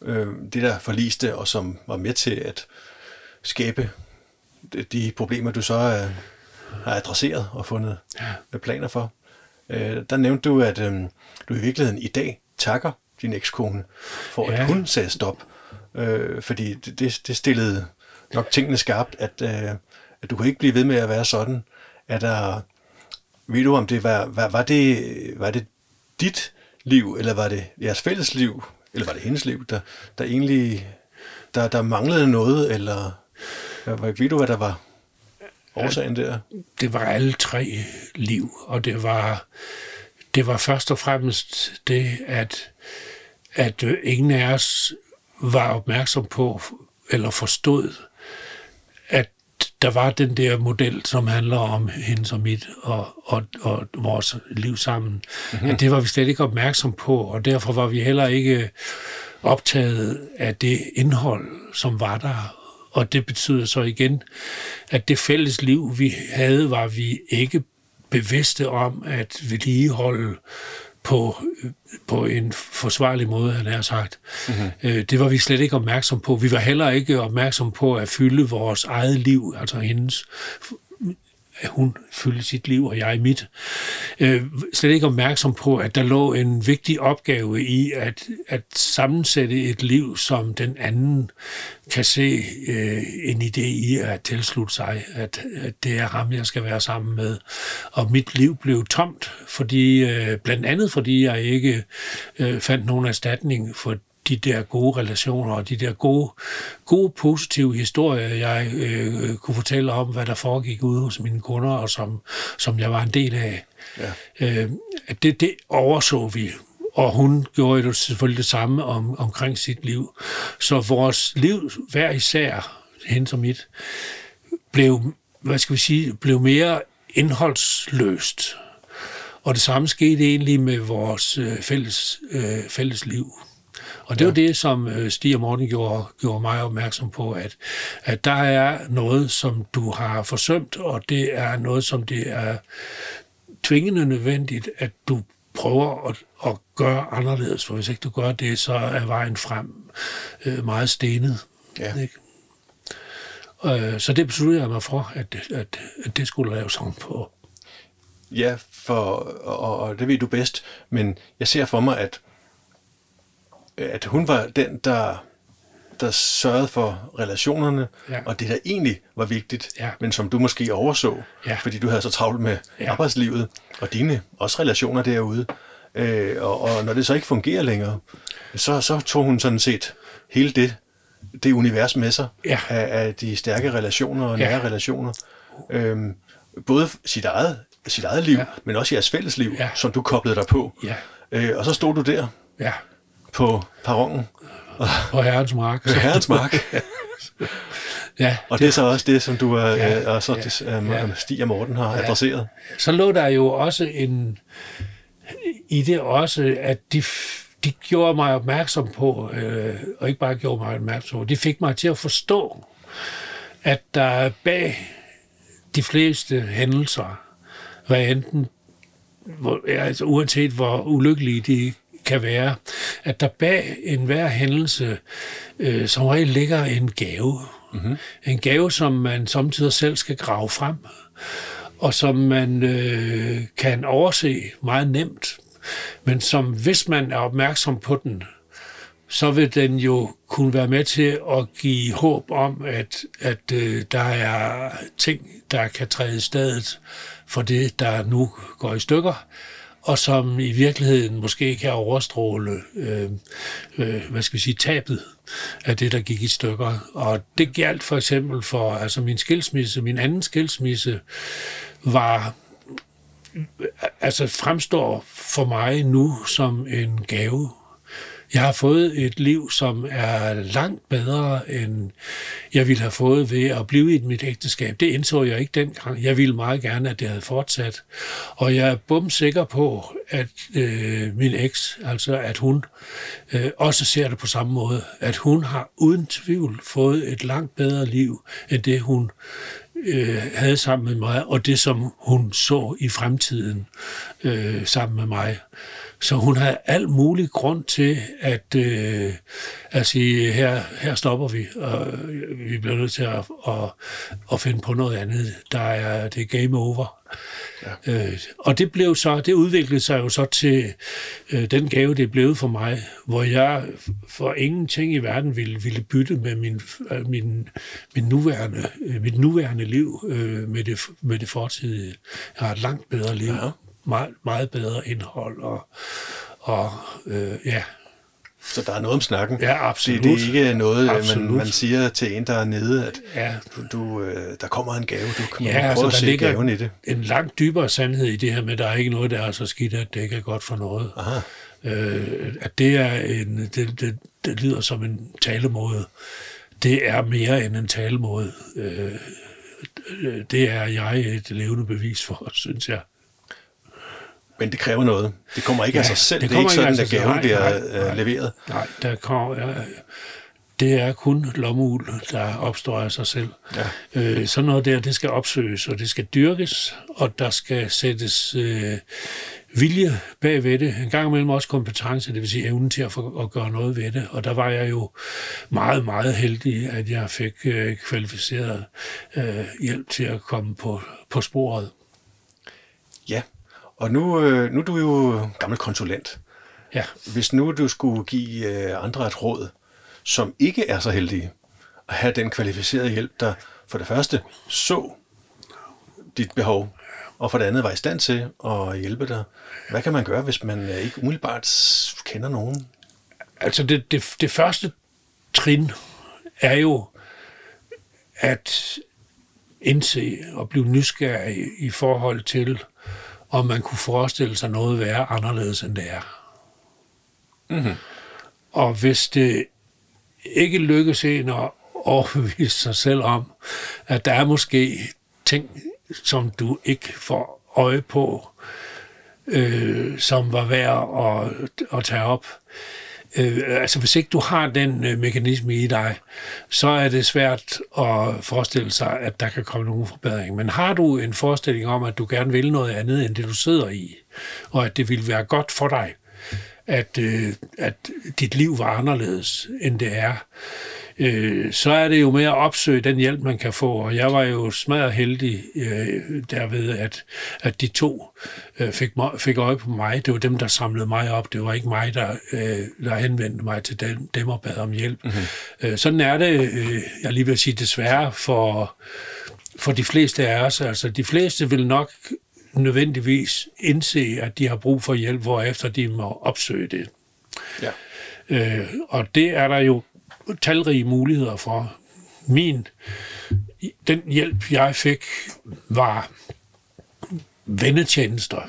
Speaker 1: øh, det der forliste, og som var med til at skabe de problemer, du så øh, har adresseret og fundet ja. planer for. Øh, der nævnte du, at øh, du i virkeligheden i dag takker din ekskone for, ja. at hun sagde stop. Øh, fordi det, det stillede nok tingene skarpt, at, øh, at du kan ikke blive ved med at være sådan. At der, ved du om det var, var, var det, var det dit liv, eller var det jeres fælles liv, eller var det hendes liv, der, der egentlig der, der manglede noget, eller ved du, hvad der var årsagen der?
Speaker 2: Det var alle tre liv, og det var, det var først og fremmest det, at, at ingen af os var opmærksom på eller forstod, at der var den der model, som handler om hendes og mit og, og, og vores liv sammen. Mm-hmm. At det var vi slet ikke opmærksom på, og derfor var vi heller ikke optaget af det indhold, som var der. Og det betyder så igen, at det fælles liv, vi havde, var vi ikke bevidste om at vedligeholde på, på en forsvarlig måde, han har sagt. Mm-hmm. Det var vi slet ikke opmærksom på. Vi var heller ikke opmærksom på at fylde vores eget liv, altså hendes at hun fyldte sit liv, og jeg mit. Øh, slet ikke opmærksom på, at der lå en vigtig opgave i at, at sammensætte et liv, som den anden kan se øh, en idé i at tilslutte sig, at, at det er ham, jeg skal være sammen med. Og mit liv blev tomt, fordi, øh, blandt andet fordi jeg ikke øh, fandt nogen erstatning for de der gode relationer og de der gode, gode positive historier, jeg øh, kunne fortælle om, hvad der foregik ude hos mine kunder, og som, som jeg var en del af. Ja. Øh, det, det overså vi, og hun gjorde jo selvfølgelig det samme om, omkring sit liv. Så vores liv hver især, hende som mit, blev, hvad skal vi sige, blev mere indholdsløst. Og det samme skete egentlig med vores øh, fælles, øh, fælles liv. Og det ja. var det, som øh, Stig og Morten gjorde, gjorde mig opmærksom på, at, at der er noget, som du har forsømt, og det er noget, som det er tvingende nødvendigt, at du prøver at, at gøre anderledes, for hvis ikke du gør det, så er vejen frem øh, meget stenet. Ja. Ikke? Øh, så det besluttede jeg mig for, at, at, at det skulle laves om på.
Speaker 1: Ja, for, og, og det ved du bedst, men jeg ser for mig, at, at hun var den, der, der sørgede for relationerne,
Speaker 2: Ja.
Speaker 1: og det, der egentlig var vigtigt,
Speaker 2: Ja.
Speaker 1: men som du måske overså,
Speaker 2: Ja.
Speaker 1: fordi du havde så travlt med
Speaker 2: Ja.
Speaker 1: arbejdslivet, og dine også relationer derude. Øh, og, og når det så ikke fungerer længere, så, så tog hun sådan set hele det, det univers med sig
Speaker 2: Ja.
Speaker 1: af, af de stærke relationer og
Speaker 2: Ja.
Speaker 1: nære relationer. Øhm, både sit eget, sit eget liv,
Speaker 2: Ja.
Speaker 1: men også jeres fælles liv,
Speaker 2: Ja.
Speaker 1: som du koblede dig på.
Speaker 2: Ja,
Speaker 1: Øh, og så stod du der
Speaker 2: ja.
Speaker 1: På perronen
Speaker 2: På herrens mark.
Speaker 1: på Herrens Mark,
Speaker 2: Ja,
Speaker 1: og det er så også det, som du er,
Speaker 2: Ja.
Speaker 1: og så
Speaker 2: Ja.
Speaker 1: ja.
Speaker 2: Ja.
Speaker 1: Stig og Morten har ja. adresseret.
Speaker 2: så lå der jo også en i det også, at de, de gjorde mig opmærksom på, øh, og ikke bare gjorde mig opmærksom på, de fik mig til at forstå, at der bag de fleste hændelser, hvad enten, hvor, altså uanset hvor ulykkelige de kan være, at der bag enhver hændelse øh, som regel ligger en gave. Mm-hmm. En gave, som man samtidig selv skal grave frem, og som man øh, kan overse meget nemt, men som hvis man er opmærksom på den, så vil den jo kunne være med til at give håb om, at, at øh, der er ting, der kan træde i stedet for det, der nu går i stykker, og som i virkeligheden måske kan overstråle, øh, øh, hvad skal vi sige, tabet af det, der gik i stykker. Og det galt for eksempel for altså min skilsmisse, min anden skilsmisse, var altså fremstår for mig nu som en gave. Jeg har fået et liv, som er langt bedre, end jeg ville have fået ved at blive i mit ægteskab. Det indså jeg ikke dengang. Jeg ville meget gerne, at det havde fortsat. Og jeg er bum sikker på, at øh, min eks, altså at hun øh, også ser det på samme måde. At hun har uden tvivl fået et langt bedre liv, end det hun øh, havde sammen med mig, og det, som hun så i fremtiden øh, sammen med mig. Så hun havde al mulig grund til at, øh, at sige, her, her stopper vi, og vi bliver nødt til at, at, at finde på noget andet. Der er, det er game over. Ja. Øh, og det blev så, det udviklede sig jo så til øh, den gave, det blevet for mig, hvor jeg for ingenting i verden ville, ville bytte med min, øh, min, min nuværende, øh, mit nuværende liv øh, med, det, med det fortidige. Jeg har et langt bedre liv, ja. Meget, meget bedre indhold, og, og øh, ja,
Speaker 1: Så der er noget om snakken.
Speaker 2: Ja, absolut.
Speaker 1: Det, det er ikke noget, man,
Speaker 2: Absolut.
Speaker 1: man siger til en, der er nede, at
Speaker 2: ja,
Speaker 1: du, øh, der kommer en gave, du kan
Speaker 2: Ja,
Speaker 1: prøve
Speaker 2: altså,
Speaker 1: at
Speaker 2: der
Speaker 1: se gaven i det.
Speaker 2: en langt dybere sandhed i det her med, at der er ikke noget, der er så skidt, at det ikke er godt for noget.
Speaker 1: Aha.
Speaker 2: Øh, at det er en, det, det, det lyder som en talemåde. Det er mere end en talemåde. Øh, det er jeg et levende bevis for, *laughs* synes jeg.
Speaker 1: Men det kræver noget. Det kommer ikke
Speaker 2: Ja,
Speaker 1: af sig selv.
Speaker 2: det
Speaker 1: Det, er ikke
Speaker 2: kommer
Speaker 1: sådan,
Speaker 2: ikke
Speaker 1: at
Speaker 2: af sig selv.
Speaker 1: gaven
Speaker 2: Nej,
Speaker 1: bliver
Speaker 2: nej,
Speaker 1: øh,
Speaker 2: nej.
Speaker 1: leveret.
Speaker 2: Nej, der kommer, ja, det er kun lommeul, der opstår af sig selv.
Speaker 1: Ja.
Speaker 2: Øh, sådan noget der, det skal opsøges, og det skal dyrkes, og der skal sættes øh, vilje bagved det. En gang imellem også kompetence, det vil sige evnen til at, få, at gøre noget ved det. Og der var jeg jo meget, meget heldig, at jeg fik øh, kvalificeret øh, hjælp til at komme på, på sporet.
Speaker 1: Ja, og nu, øh, nu er du jo gammel konsulent.
Speaker 2: Ja,
Speaker 1: Hvis nu du skulle give øh, andre et råd, som ikke er så heldige, at have den kvalificerede hjælp, der for det første så dit behov, og for det andet var i stand til at hjælpe dig. Hvad kan man gøre, hvis man øh, ikke umiddelbart kender nogen?
Speaker 2: Altså det, det, det første trin er jo at indse og blive nysgerrig i forhold til, om man kunne forestille sig noget være anderledes, end det er.
Speaker 1: Mhm.
Speaker 2: Og hvis det ikke lykkes en at overbevise sig selv om, at der er måske ting, som du ikke får øje på, øh, som var værd at, at tage op. Øh, altså hvis ikke du har den øh, mekanisme i dig, så er det svært at forestille sig, at der kan komme nogen forbedring. Men har du en forestilling om, at du gerne vil noget andet end det, du sidder i, og at det ville være godt for dig, at, øh, at dit liv var anderledes, end det er, øh, så er det jo med at opsøge den hjælp, man kan få. Og jeg var jo smadret heldig øh, derved, at, at de to øh, fik, fik øje på mig. Det var dem, der samlede mig op. Det var ikke mig, der, øh, der henvendte mig til dem, dem og bad om hjælp. Mm-hmm. Øh, sådan er det, øh, jeg lige vil sige desværre, for, for de fleste af os. Altså, de fleste vil nok nødvendigvis indse, at de har brug for hjælp, hvorefter de må opsøge det. Ja. Øh, og det er der jo talrige muligheder for. Min, den hjælp, jeg fik, var vennetjenester.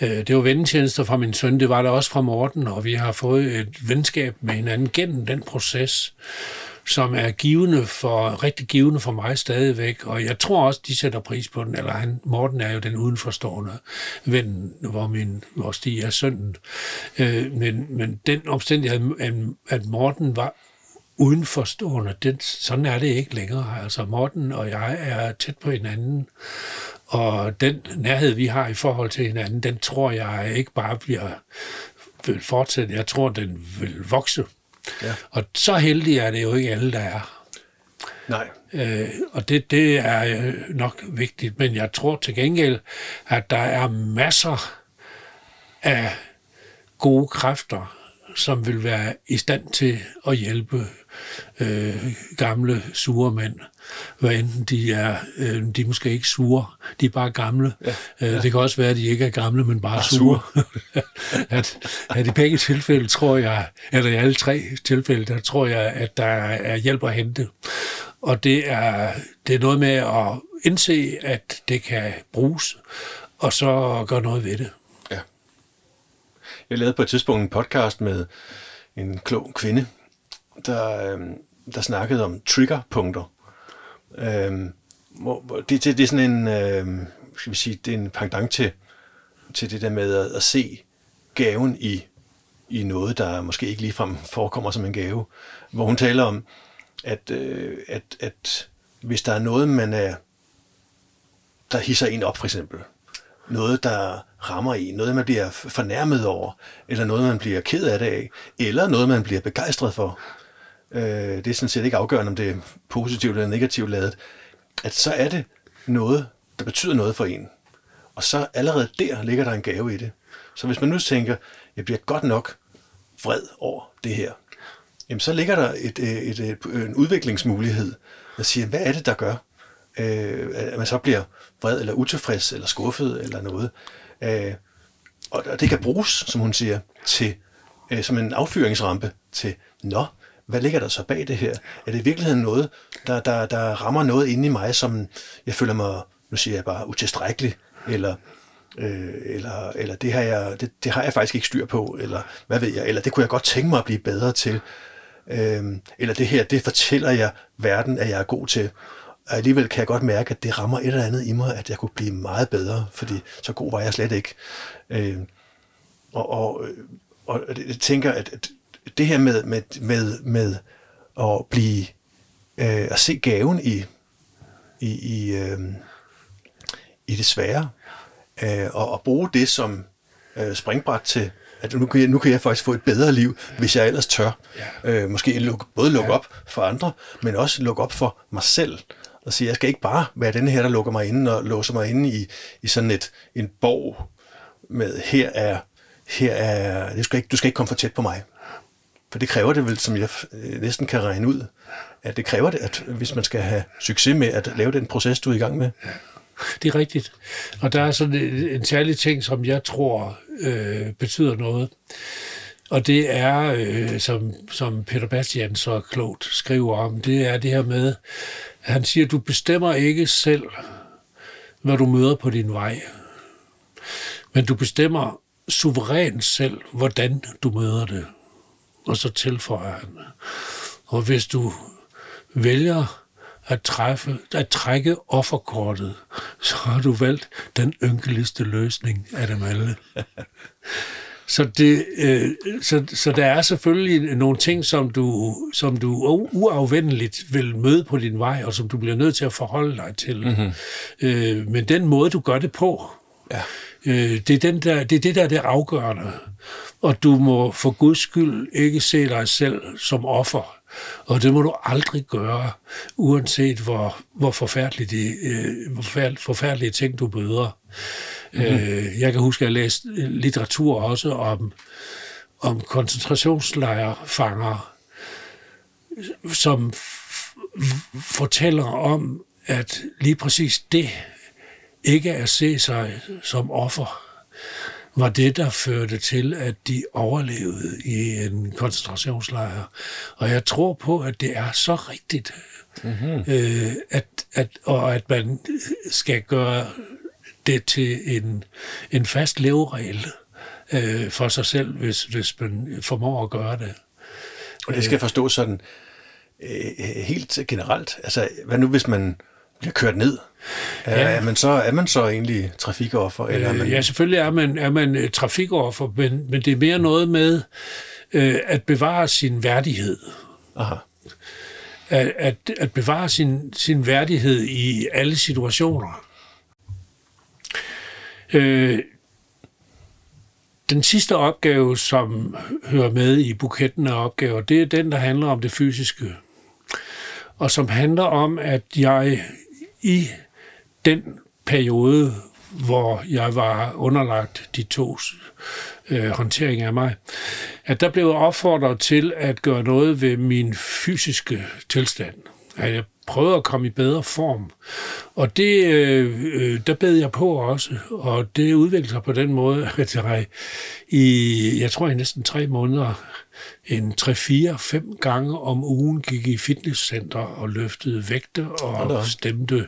Speaker 2: Øh, det var vennetjenester fra min søn, det var der også fra Morten, og vi har fået et venskab med hinanden gennem den proces som er givende for, rigtig givende for mig stadigvæk, og jeg tror også, de sætter pris på den, eller han, Morten er jo den udenforstående ven, hvor, min, hvor Stig er sønnen. Øh, men, men den omstændighed, at, at Morten var udenforstående, den, sådan er det ikke længere. Altså Morten og jeg er tæt på hinanden, og den nærhed, vi har i forhold til hinanden, den tror jeg ikke bare bliver vil fortsætte. Jeg tror, den vil vokse. Ja. Og så heldig er det jo ikke alle, der er.
Speaker 1: Nej.
Speaker 2: Øh, og det, det er nok vigtigt, men jeg tror til gengæld, at der er masser af gode kræfter, som vil være i stand til at hjælpe øh, gamle, sure mænd. Hvad enten de er, øh, de er måske ikke sure, de er bare gamle. Ja, øh, ja. Det kan også være, at de ikke er gamle, men bare, bare sure. sure. *laughs* at, at i begge tilfælde tror jeg, eller i alle tre tilfælde, der tror jeg, at der er hjælp at hente. Og det er, det er noget med at indse, at det kan bruges, og så gøre noget ved det. Ja.
Speaker 1: Jeg lavede på et tidspunkt en podcast med en klog kvinde, der, øh, der snakkede om triggerpunkter. Øh, hvor, det, det, det er sådan en, øh, skal vi sige, det er en pendant til, til det der med at, at se gaven i, i noget, der måske ikke ligefrem forekommer som en gave. Hvor hun taler om, at, øh, at, at hvis der er noget, man er, der hisser en op for eksempel, noget, der rammer en, noget, man bliver fornærmet over, eller noget, man bliver ked af det af, eller noget, man bliver begejstret for, øh, det er sådan set ikke afgørende, om det er positivt eller negativt lavet, at så er det noget, der betyder noget for en. Og så allerede der ligger der en gave i det. Så hvis man nu tænker, jeg bliver godt nok vred over det her, jamen så ligger der et, et, et, en udviklingsmulighed, der siger, hvad er det, der gør, øh, at man så bliver vred eller utilfreds eller skuffet eller noget. Øh, og det kan bruges, som hun siger, til øh, som en affyringsrampe til, nå, hvad ligger der så bag det her? Er det i virkeligheden noget, der, der, der rammer noget inde i mig, som jeg føler mig, nu siger jeg bare, utilstrækkelig, eller, øh, eller, eller det, har jeg, det, det har jeg faktisk ikke styr på, eller hvad ved jeg, eller det kunne jeg godt tænke mig at blive bedre til, øh, eller det her, det fortæller jeg verden, at jeg er god til. Og alligevel kan jeg godt mærke, at det rammer et eller andet i mig, at jeg kunne blive meget bedre, fordi så god var jeg slet ikke. Øh, og, og, øh, og jeg tænker, at, at det her med, med, med, med at blive øh, at se gaven i, i, i, øh, i det svære, øh, og at bruge det som øh, springbræt til, at nu kan, jeg, nu kan jeg faktisk få et bedre liv, hvis jeg ellers tør. Ja. Øh, måske lukke, både lukke ja. op for andre, men også lukke op for mig selv. Og sige, jeg skal ikke bare være den her, der lukker mig inde og låser mig inde i, i sådan et, en borg med, her er, her er, du skal, ikke, du skal ikke komme for tæt på mig. For det kræver det vel, som jeg øh, næsten kan regne ud, at det kræver det, at hvis man skal have succes med at lave den proces, du er i gang med.
Speaker 2: Det er rigtigt. Og der er sådan en særlig ting, som jeg tror øh, betyder noget. Og det er, øh, som, som Peter Bastian så klogt skriver om, det er det her med, at han siger, du bestemmer ikke selv, hvad du møder på din vej. Men du bestemmer suverænt selv, hvordan du møder det. Og så tilføjer han, og hvis du vælger at, træffe, at trække offerkortet, så har du valgt den ynkeligste løsning af dem alle. *laughs* Så, det, øh, så, så der er selvfølgelig nogle ting, som du, som du uafvendeligt vil møde på din vej, og som du bliver nødt til at forholde dig til. Mm-hmm. Øh, men den måde, du gør det på, ja. øh, det, er den der, det er det, der er det afgørende. Og du må for guds skyld ikke se dig selv som offer. Og det må du aldrig gøre, uanset hvor, hvor, forfærdelige, de, øh, hvor forfærdelige ting du bøder. Mm-hmm. Øh, jeg kan huske, at jeg læste litteratur også om, om koncentrationslejrfanger, som fortæller om, at lige præcis det ikke at se sig som offer, var det, der førte til, at de overlevede i en koncentrationslejr. Og jeg tror på, at det er så rigtigt, mm-hmm. øh, at, at, og at man skal gøre det til en, en fast leveregel øh, for sig selv, hvis, hvis man formår at gøre det.
Speaker 1: Og det skal forstås sådan øh, helt generelt. Altså, hvad nu hvis man bliver kørt ned? Ja. Er, man så, er man så egentlig trafikoffer? Eller er man...
Speaker 2: Ja, selvfølgelig er man, er man uh, trafikoffer, men, men det er mere noget med uh, at bevare sin værdighed. Aha. At, at, at bevare sin, sin værdighed i alle situationer. Uh, den sidste opgave, som hører med i buketten af opgaver, det er den, der handler om det fysiske. Og som handler om, at jeg i den periode, hvor jeg var underlagt de to øh, håndtering af mig, at der blev jeg opfordret til at gøre noget ved min fysiske tilstand. At jeg prøvede at komme i bedre form. Og det, øh, øh der bed jeg på også, og det udviklede sig på den måde, at jeg i, jeg tror i næsten tre måneder, en 3-4-5 gange om ugen gik i fitnesscenter og løftede vægte og stemte,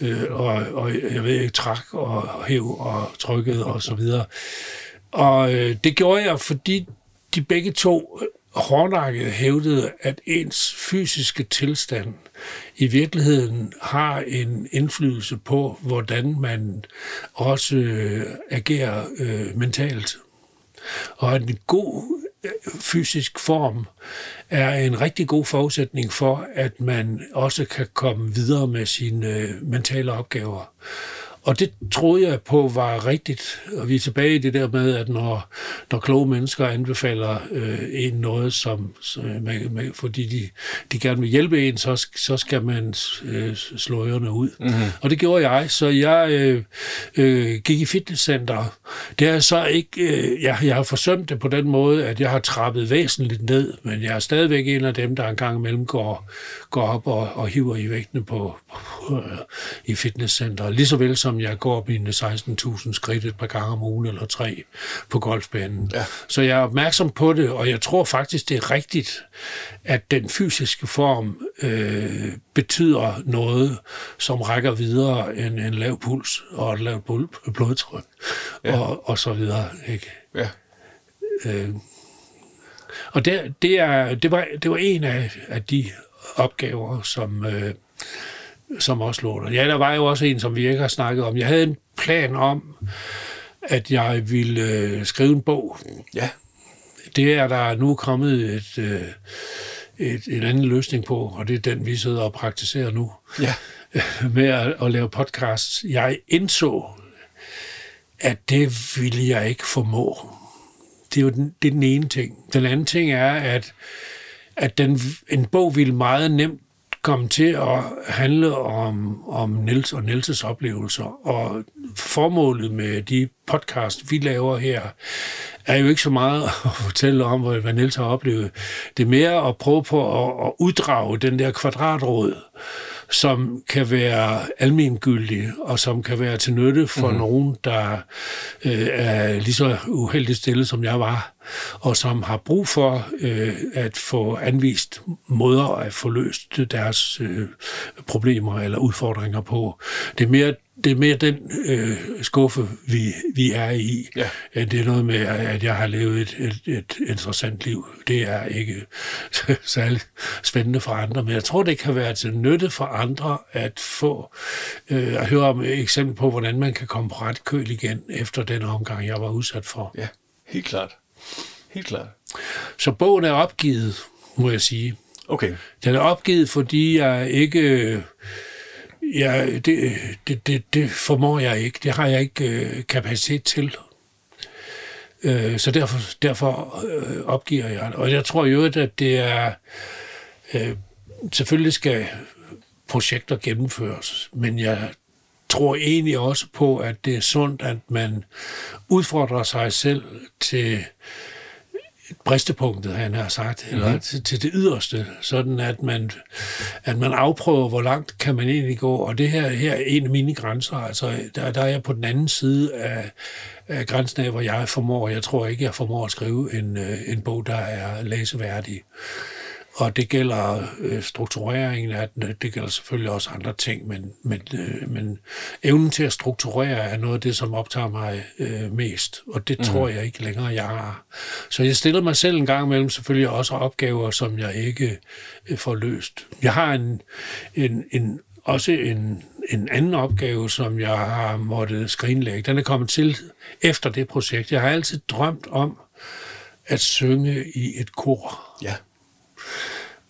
Speaker 2: øh, og, og jeg ved ikke, trak og hæv og trykkede og så videre. Og øh, det gjorde jeg, fordi de begge to hårdnakket hævdede, at ens fysiske tilstand i virkeligheden har en indflydelse på, hvordan man også øh, agerer øh, mentalt. Og en god fysisk form er en rigtig god forudsætning for, at man også kan komme videre med sine øh, mentale opgaver. Og det troede jeg på var rigtigt. Og vi er tilbage i det der med, at når, når kloge mennesker anbefaler øh, en noget, som, som man, man, fordi de, de gerne vil hjælpe en, så, så skal man øh, slå ørerne ud. Mm-hmm. Og det gjorde jeg, så jeg øh, øh, gik i fitnesscenter. Det er så ikke, øh, jeg, jeg har forsømt det på den måde, at jeg har trappet væsentligt ned, men jeg er stadigvæk en af dem, der engang imellem går, går op og, og hiver i vægtene på, på øh, i fitnesscenter. Lige så vel som som jeg går mine 16.000 skridt et par gange om ugen eller tre på golfbanen. Ja. Så jeg er opmærksom på det, og jeg tror faktisk, det er rigtigt, at den fysiske form øh, betyder noget, som rækker videre end en lav puls og et lavt blodtryk ja. og, og så videre. Ikke? Ja. Øh, og det, det, er, det, var, det var en af, af de opgaver, som, øh, som også lå der. Ja, der var jo også en, som vi ikke har snakket om. Jeg havde en plan om, at jeg ville øh, skrive en bog. Ja. Det er der nu kommet et, øh, et, en anden løsning på, og det er den, vi sidder og praktiserer nu. Ja. *laughs* Med at, at lave podcasts. Jeg indså, at det ville jeg ikke formå. Det er jo den, det er den ene ting. Den anden ting er, at, at den, en bog ville meget nemt kom til at handle om, om Niels og Nielses oplevelser. Og formålet med de podcast, vi laver her, er jo ikke så meget *laughs* at fortælle om, hvad Niels har oplevet. Det er mere at prøve på at, at uddrage den der kvadratråd, som kan være almengyldig, og som kan være til nytte for mm-hmm. nogen, der øh, er lige så uheldigt stillet, som jeg var, og som har brug for øh, at få anvist måder at få løst deres øh, problemer eller udfordringer på. Det er mere det er mere den øh, skuffe, vi, vi er i. Ja. Det er noget med, at jeg har levet et, et, et interessant liv. Det er ikke *laughs* særlig spændende for andre, men jeg tror, det kan være til nytte for andre at få øh, at høre om et eksempel på, hvordan man kan komme på ret køl igen efter den omgang, jeg var udsat for.
Speaker 1: Ja, helt klart. Helt klart.
Speaker 2: Så bogen er opgivet, må jeg sige.
Speaker 1: Okay.
Speaker 2: Den er opgivet, fordi jeg ikke Ja, det, det, det, det formår jeg ikke. Det har jeg ikke øh, kapacitet til. Øh, så derfor, derfor øh, opgiver jeg det. Og jeg tror jo, at det er... Øh, selvfølgelig skal projekter gennemføres, men jeg tror egentlig også på, at det er sundt, at man udfordrer sig selv til bristepunktet, han har sagt, eller mm-hmm. til, til det yderste, sådan at man, at man afprøver, hvor langt kan man egentlig gå. Og det her, her er en af mine grænser. Altså, der, der er jeg på den anden side af, af grænsen af, hvor jeg formår. Jeg tror ikke, jeg formår at skrive en, øh, en bog, der er læseværdig. Og det gælder øh, struktureringen af den, det gælder selvfølgelig også andre ting, men, men, øh, men evnen til at strukturere er noget af det, som optager mig øh, mest, og det mm. tror jeg ikke længere, jeg har. Så jeg stiller mig selv en gang imellem selvfølgelig også opgaver, som jeg ikke øh, får løst. Jeg har en, en, en også en, en anden opgave, som jeg har måttet skrinlægge. Den er kommet til efter det projekt. Jeg har altid drømt om at synge i et kor.
Speaker 1: Ja.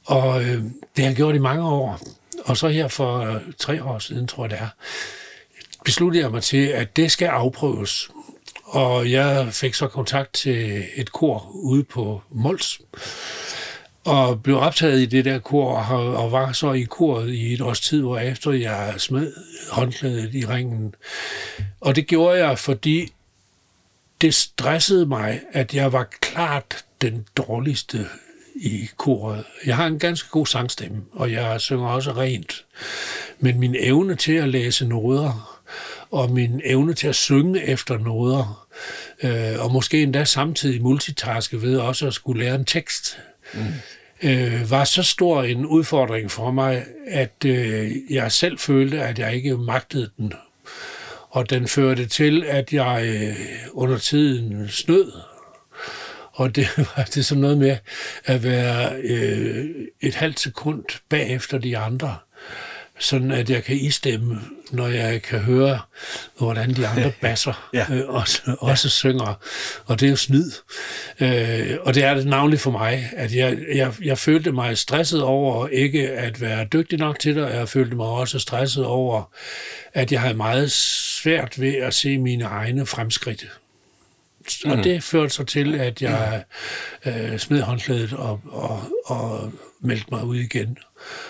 Speaker 2: Og øh, det har jeg gjort i mange år. Og så her for øh, tre år siden, tror jeg det er, besluttede jeg mig til, at det skal afprøves. Og jeg fik så kontakt til et kor ude på Mols, og blev optaget i det der kor, og var så i koret i et års tid, hvor efter jeg smed håndklædet i ringen. Og det gjorde jeg, fordi det stressede mig, at jeg var klart den dårligste i koret. Jeg har en ganske god sangstemme, og jeg synger også rent. Men min evne til at læse noder, og min evne til at synge efter noder, øh, og måske endda samtidig multitaske ved også at skulle lære en tekst, mm. øh, var så stor en udfordring for mig, at øh, jeg selv følte, at jeg ikke magtede den. Og den førte til, at jeg øh, under tiden snød og det *laughs* var det sådan noget med at være øh, et halvt sekund bagefter de andre, sådan at jeg kan istemme, når jeg kan høre, hvordan de andre *laughs* basser ja. øh, også, også ja. synger. Og det er jo snyd. Øh, og det er det navnligt for mig, at jeg, jeg, jeg følte mig stresset over ikke at være dygtig nok til det, og jeg følte mig også stresset over, at jeg havde meget svært ved at se mine egne fremskridt. Og mm. det førte så til, at jeg øh, smed håndklædet og, og, og meldte mig ud igen.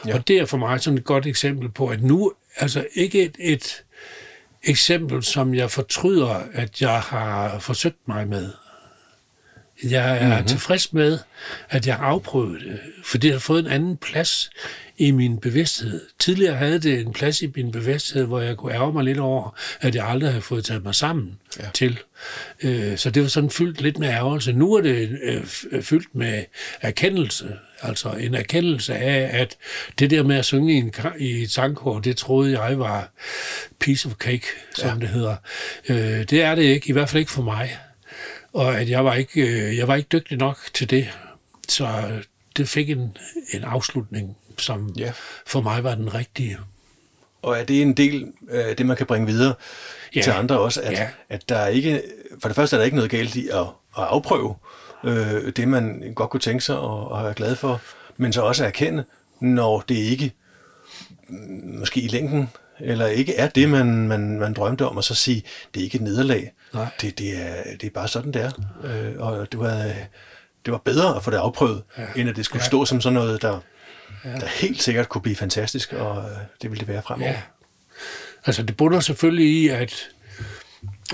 Speaker 2: Ja. Og det er for mig sådan et godt eksempel på, at nu, altså ikke et, et eksempel, som jeg fortryder, at jeg har forsøgt mig med. Jeg er mm-hmm. tilfreds med, at jeg har afprøvet det, for det har fået en anden plads i min bevidsthed. Tidligere havde det en plads i min bevidsthed, hvor jeg kunne ærge mig lidt over, at jeg aldrig havde fået taget mig sammen ja. til. Øh, så det var sådan fyldt lidt med ærgelse. Nu er det øh, fyldt med erkendelse. Altså en erkendelse af, at det der med at synge i, en, i et sangkor, det troede jeg var piece of cake, som ja. det hedder. Øh, det er det ikke, i hvert fald ikke for mig. Og at jeg var ikke, jeg var ikke dygtig nok til det. Så det fik en, en afslutning som ja. for mig var den rigtige.
Speaker 1: Og er det en del af det, man kan bringe videre ja. til andre også, at, ja. at der er ikke, for det første er der ikke noget galt i at, at afprøve øh, det, man godt kunne tænke sig og, og er glad for, men så også at erkende, når det ikke måske i længden, eller ikke er det, man, man, man drømte om, og så sige, det er ikke et nederlag. Nej. Det, det, er, det er bare sådan, det er. Øh, og det var, det var bedre at få det afprøvet, ja. end at det skulle ja. stå som sådan noget, der ja. der helt sikkert kunne blive fantastisk, og øh, det vil det være fremover. Ja.
Speaker 2: Altså det bunder selvfølgelig i, at,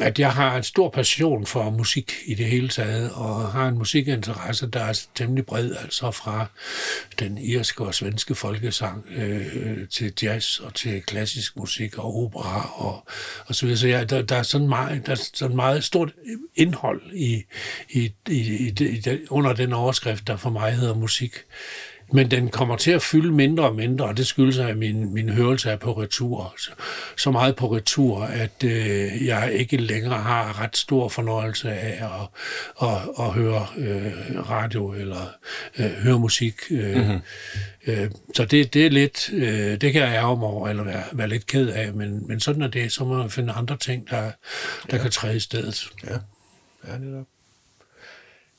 Speaker 2: at jeg har en stor passion for musik i det hele taget, og har en musikinteresse, der er temmelig bred, altså fra den irske og svenske folkesang øh, til jazz og til klassisk musik og opera og, og så videre. Så jeg, der, der, er sådan meget, der er sådan meget stort indhold i, i, i, i, i, under den overskrift, der for mig hedder musik. Men den kommer til at fylde mindre og mindre, og det skyldes af min, min hørelse er på retur. Så, så meget på retur, at øh, jeg ikke længere har ret stor fornøjelse af at, at, at høre øh, radio eller øh, høre musik. Øh, mm-hmm. øh, så det, det er lidt, øh, det kan jeg ærge mig over, eller være, være lidt ked af, men, men sådan er det. Så må man finde andre ting, der, der ja. kan træde i stedet.
Speaker 1: Ja, ja netop.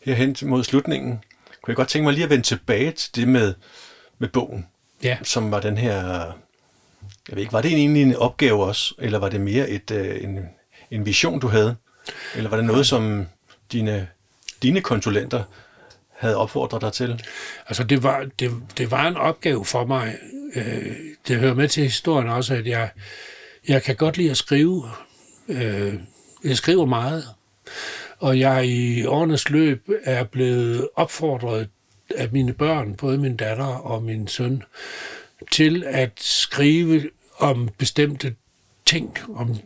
Speaker 1: Herhen mod slutningen kunne jeg godt tænke mig lige at vende tilbage til det med, med bogen, ja. som var den her, jeg ved ikke, var det egentlig en opgave også, eller var det mere et, øh, en, en vision, du havde? Eller var det noget, som dine, dine konsulenter havde opfordret dig til?
Speaker 2: Altså, det var, det, det var en opgave for mig. Øh, det hører med til historien også, at jeg, jeg kan godt lide at skrive. Øh, jeg skriver meget. Og jeg i årenes løb er blevet opfordret af mine børn, både min datter og min søn, til at skrive om bestemte ting, om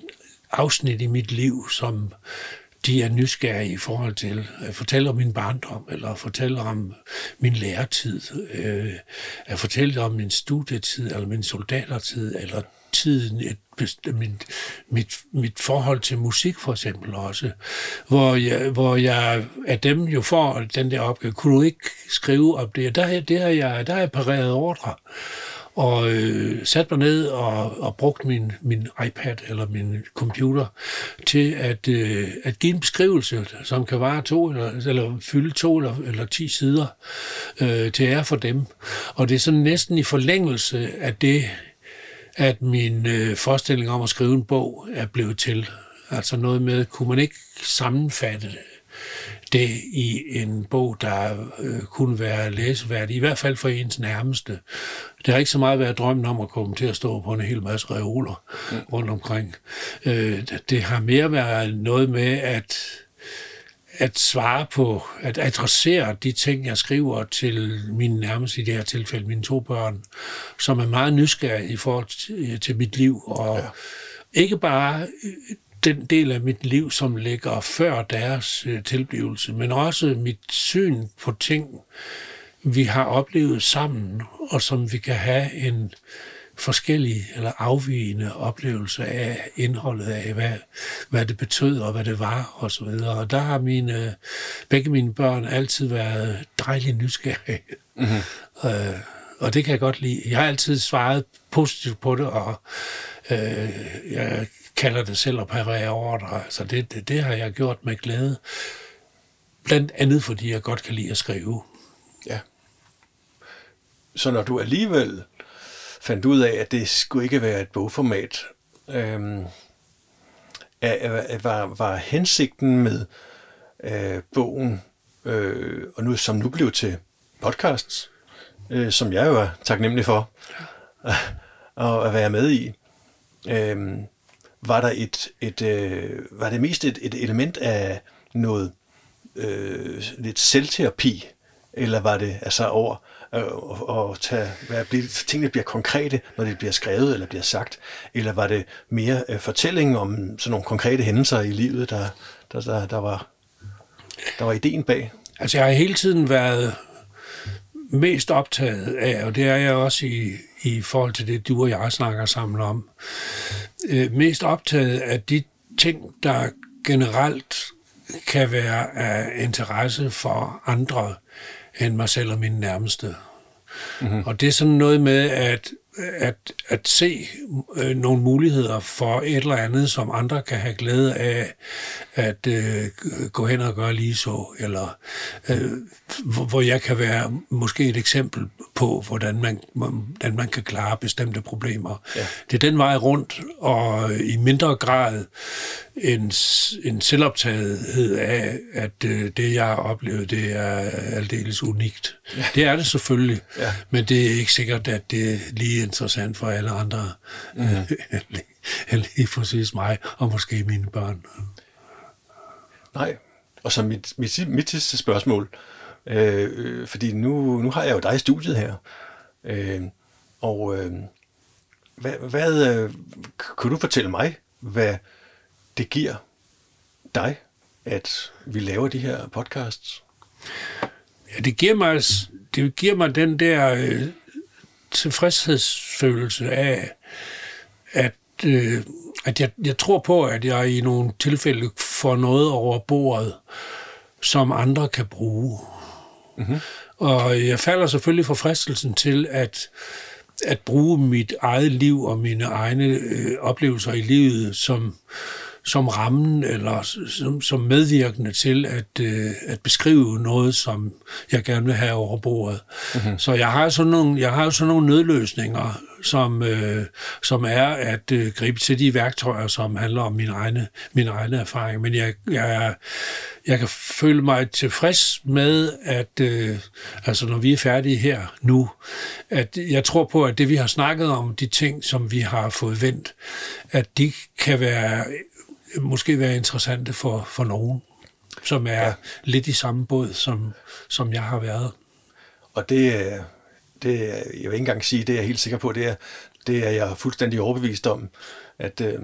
Speaker 2: afsnit i mit liv, som de er nysgerrige i forhold til. At fortælle om min barndom, eller fortælle om min læretid, øh, at fortælle om min studietid, eller min soldatertid, eller tiden, et, mit, mit, mit forhold til musik for eksempel også, hvor jeg, hvor jeg af dem jo får den der opgave, kunne du ikke skrive om det? Der, der, har jeg, der har jeg pareret ordre og øh, satte mig ned og, og brugte min, min iPad eller min computer til at, øh, at give en beskrivelse, som kan vare to eller, eller fylde to eller, eller ti sider øh, til ære for dem. Og det er sådan næsten i forlængelse af det, at min øh, forestilling om at skrive en bog er blevet til. Altså noget med, kunne man ikke sammenfatte det i en bog, der øh, kunne være læseværdig, i hvert fald for ens nærmeste. Det har ikke så meget været drømmen om at komme til at stå på en hel masse reoler mm. rundt omkring. Øh, det har mere været noget med at at svare på, at adressere de ting, jeg skriver til mine nærmeste, i det her tilfælde mine to børn, som er meget nysgerrige i forhold til, til mit liv, og ja. ikke bare den del af mit liv, som ligger før deres øh, tilblivelse, men også mit syn på ting, vi har oplevet sammen, og som vi kan have en forskellig eller afvigende oplevelse af indholdet af, hvad, hvad det betød og hvad det var og så videre. Og der har mine, begge mine børn altid været dejligt nysgerrige. Mm-hmm. Øh, og det kan jeg godt lide. Jeg har altid svaret positivt på det, og øh, jeg kalder det selv at parere ordre. Altså det, det, det har jeg gjort med glæde. Blandt andet, fordi jeg godt kan lide at skrive.
Speaker 1: Ja. Så når du alligevel fandt ud af, at det skulle ikke være et bogformat, øhm, var, var hensigten med øh, bogen, øh, og nu, som nu blev til podcasts, øh, som jeg jo er taknemmelig for *laughs* at, at være med i, øh, var der et, et øh, var det mest et, et element af noget øh, lidt selvterapi, eller var det altså over? Øh, og tage, hvad, blive, tingene bliver konkrete, når det bliver skrevet eller bliver sagt, eller var det mere øh, fortælling om sådan nogle konkrete hændelser i livet, der, der, der, der, var, der var ideen bag?
Speaker 2: Altså jeg har hele tiden været mest optaget af, og det er jeg også i, i forhold til det, du og jeg snakker sammen om, øh, mest optaget af de ting, der generelt kan være af interesse for andre end mig selv og mine nærmeste. Mm-hmm. Og det er sådan noget med at, at, at se øh, nogle muligheder for et eller andet, som andre kan have glæde af at øh, gå hen og gøre lige så, eller øh, hvor jeg kan være måske et eksempel på, hvordan man, hvordan man kan klare bestemte problemer. Ja. Det er den vej rundt, og i mindre grad en, en selvoptagethed af, at øh, det, jeg har oplevet, det er aldeles unikt. Ja. Det er det selvfølgelig, ja. men det er ikke sikkert, at det er lige interessant for alle andre, mm. *laughs* end lige præcis mig, og måske mine børn.
Speaker 1: Nej, og så mit, mit, mit sidste spørgsmål, øh, fordi nu, nu har jeg jo dig i studiet her, øh, og øh, hvad, hvad øh, kunne du fortælle mig, hvad det giver dig, at vi laver de her podcasts?
Speaker 2: Ja, det giver mig, det giver mig den der øh, tilfredshedsfølelse af, at, øh, at jeg, jeg tror på, at jeg i nogle tilfælde får noget over bordet, som andre kan bruge. Mm-hmm. Og jeg falder selvfølgelig for fristelsen til at, at bruge mit eget liv og mine egne øh, oplevelser i livet som, som rammen eller som, som medvirkende til at, øh, at beskrive noget, som jeg gerne vil have over bordet. Mm-hmm. Så jeg har sådan nogle, jeg har sådan nogle nødløsninger, som, øh, som er at øh, gribe til de værktøjer, som handler om min egne, min egne erfaring. Men jeg, jeg, jeg kan føle mig tilfreds med, at øh, altså når vi er færdige her nu, at jeg tror på, at det vi har snakket om, de ting, som vi har fået vendt, at de kan være måske være interessante for, for nogen, som er ja. lidt i samme båd, som, som jeg har været.
Speaker 1: Og det, det, jeg vil ikke engang sige, det er jeg helt sikker på, det er, det er jeg fuldstændig overbevist om. At, øh,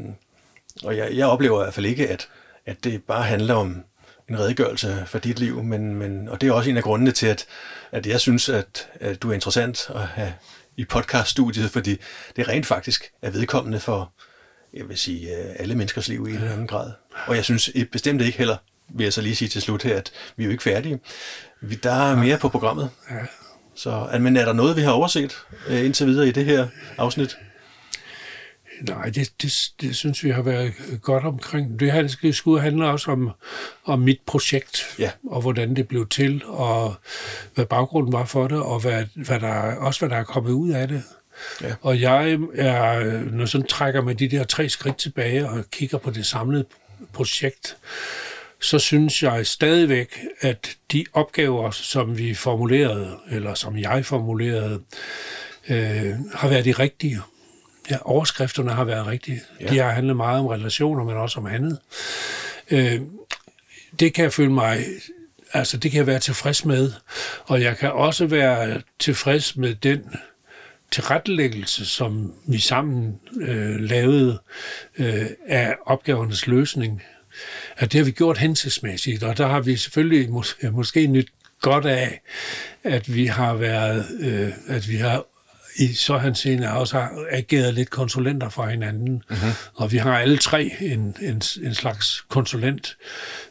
Speaker 1: og jeg, jeg oplever i hvert fald ikke, at, at det bare handler om en redegørelse for dit liv, men, men, og det er også en af grundene til, at, at jeg synes, at, at du er interessant at have i podcaststudiet, fordi det rent faktisk er vedkommende for, jeg vil sige, øh, alle menneskers liv i en eller anden grad. Og jeg synes bestemt ikke heller, vil jeg så lige sige til slut her, at vi er jo ikke færdige. Vi, der er mere på programmet. Så, men er der noget, vi har overset øh, indtil videre i det her afsnit?
Speaker 2: Nej, det, det, det synes vi har været godt omkring. Det her skulle handle også om, om mit projekt, ja. og hvordan det blev til, og hvad baggrunden var for det, og hvad, hvad der, også hvad der er kommet ud af det. Ja. Og jeg er, når jeg sådan trækker med de der tre skridt tilbage og kigger på det samlede projekt, så synes jeg stadigvæk, at de opgaver, som vi formulerede, eller som jeg formulerede, øh, har været de rigtige. Ja, overskrifterne har været rigtige. Ja. De har handlet meget om relationer, men også om andet. Øh, det kan jeg føle mig altså det kan jeg være tilfreds med, og jeg kan også være tilfreds med den tilrettelæggelse, som vi sammen øh, lavede øh, af opgavernes løsning, at det har vi gjort hensigtsmæssigt, og der har vi selvfølgelig mås- måske nyt godt af, at vi har været, øh, at vi har i så han senere også har ageret lidt konsulenter for hinanden. Mm-hmm. Og vi har alle tre en, en, en slags konsulent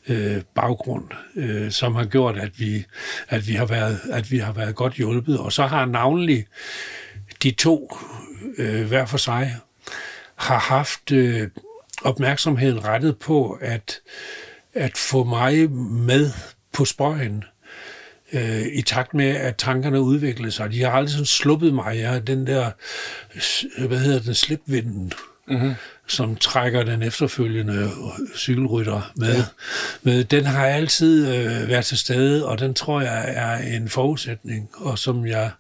Speaker 2: øh, baggrund, øh, som har gjort, at vi, at, vi har været, at vi har været godt hjulpet. Og så har navnlig de to øh, hver for sig har haft øh, opmærksomheden rettet på at, at få mig med på spøjen øh, i takt med, at tankerne udviklede sig. De har aldrig sådan sluppet mig. Jeg har den der, hvad hedder den, slipvinden, mm-hmm. som trækker den efterfølgende cykelrytter med. Ja. med. Den har altid øh, været til stede, og den tror jeg er en forudsætning. Og som jeg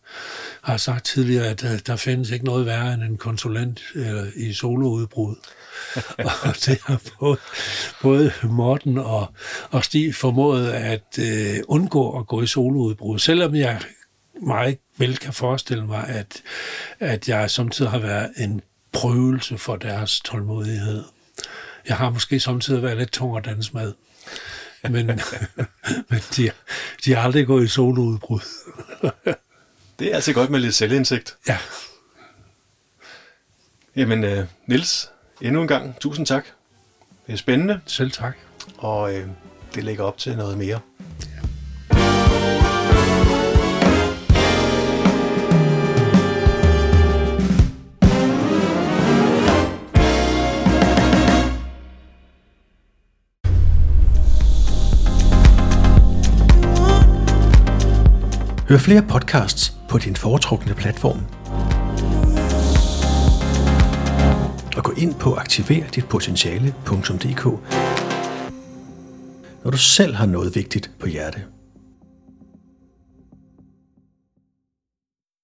Speaker 2: har sagt tidligere, at der, der findes ikke noget værre end en konsulent eller, i soloudbrud. *laughs* og det har både, både Morten og, og Stig formået at øh, undgå at gå i soloudbrud, selvom jeg meget vel kan forestille mig, at, at jeg samtidig har været en prøvelse for deres tålmodighed. Jeg har måske samtidig været lidt tung at danse med, men, *laughs* men de, de har aldrig gået i soloudbrud. *laughs*
Speaker 1: det er altså godt med lidt selvindsigt.
Speaker 2: Ja.
Speaker 1: Jamen, uh, Nils, endnu en gang, tusind tak. Det er spændende.
Speaker 2: Selv tak.
Speaker 1: Og øh, det lægger op til noget mere. Hør flere podcasts på din foretrukne platform og gå ind på aktiverditpotentiale.dk, når du selv har noget vigtigt på hjerte.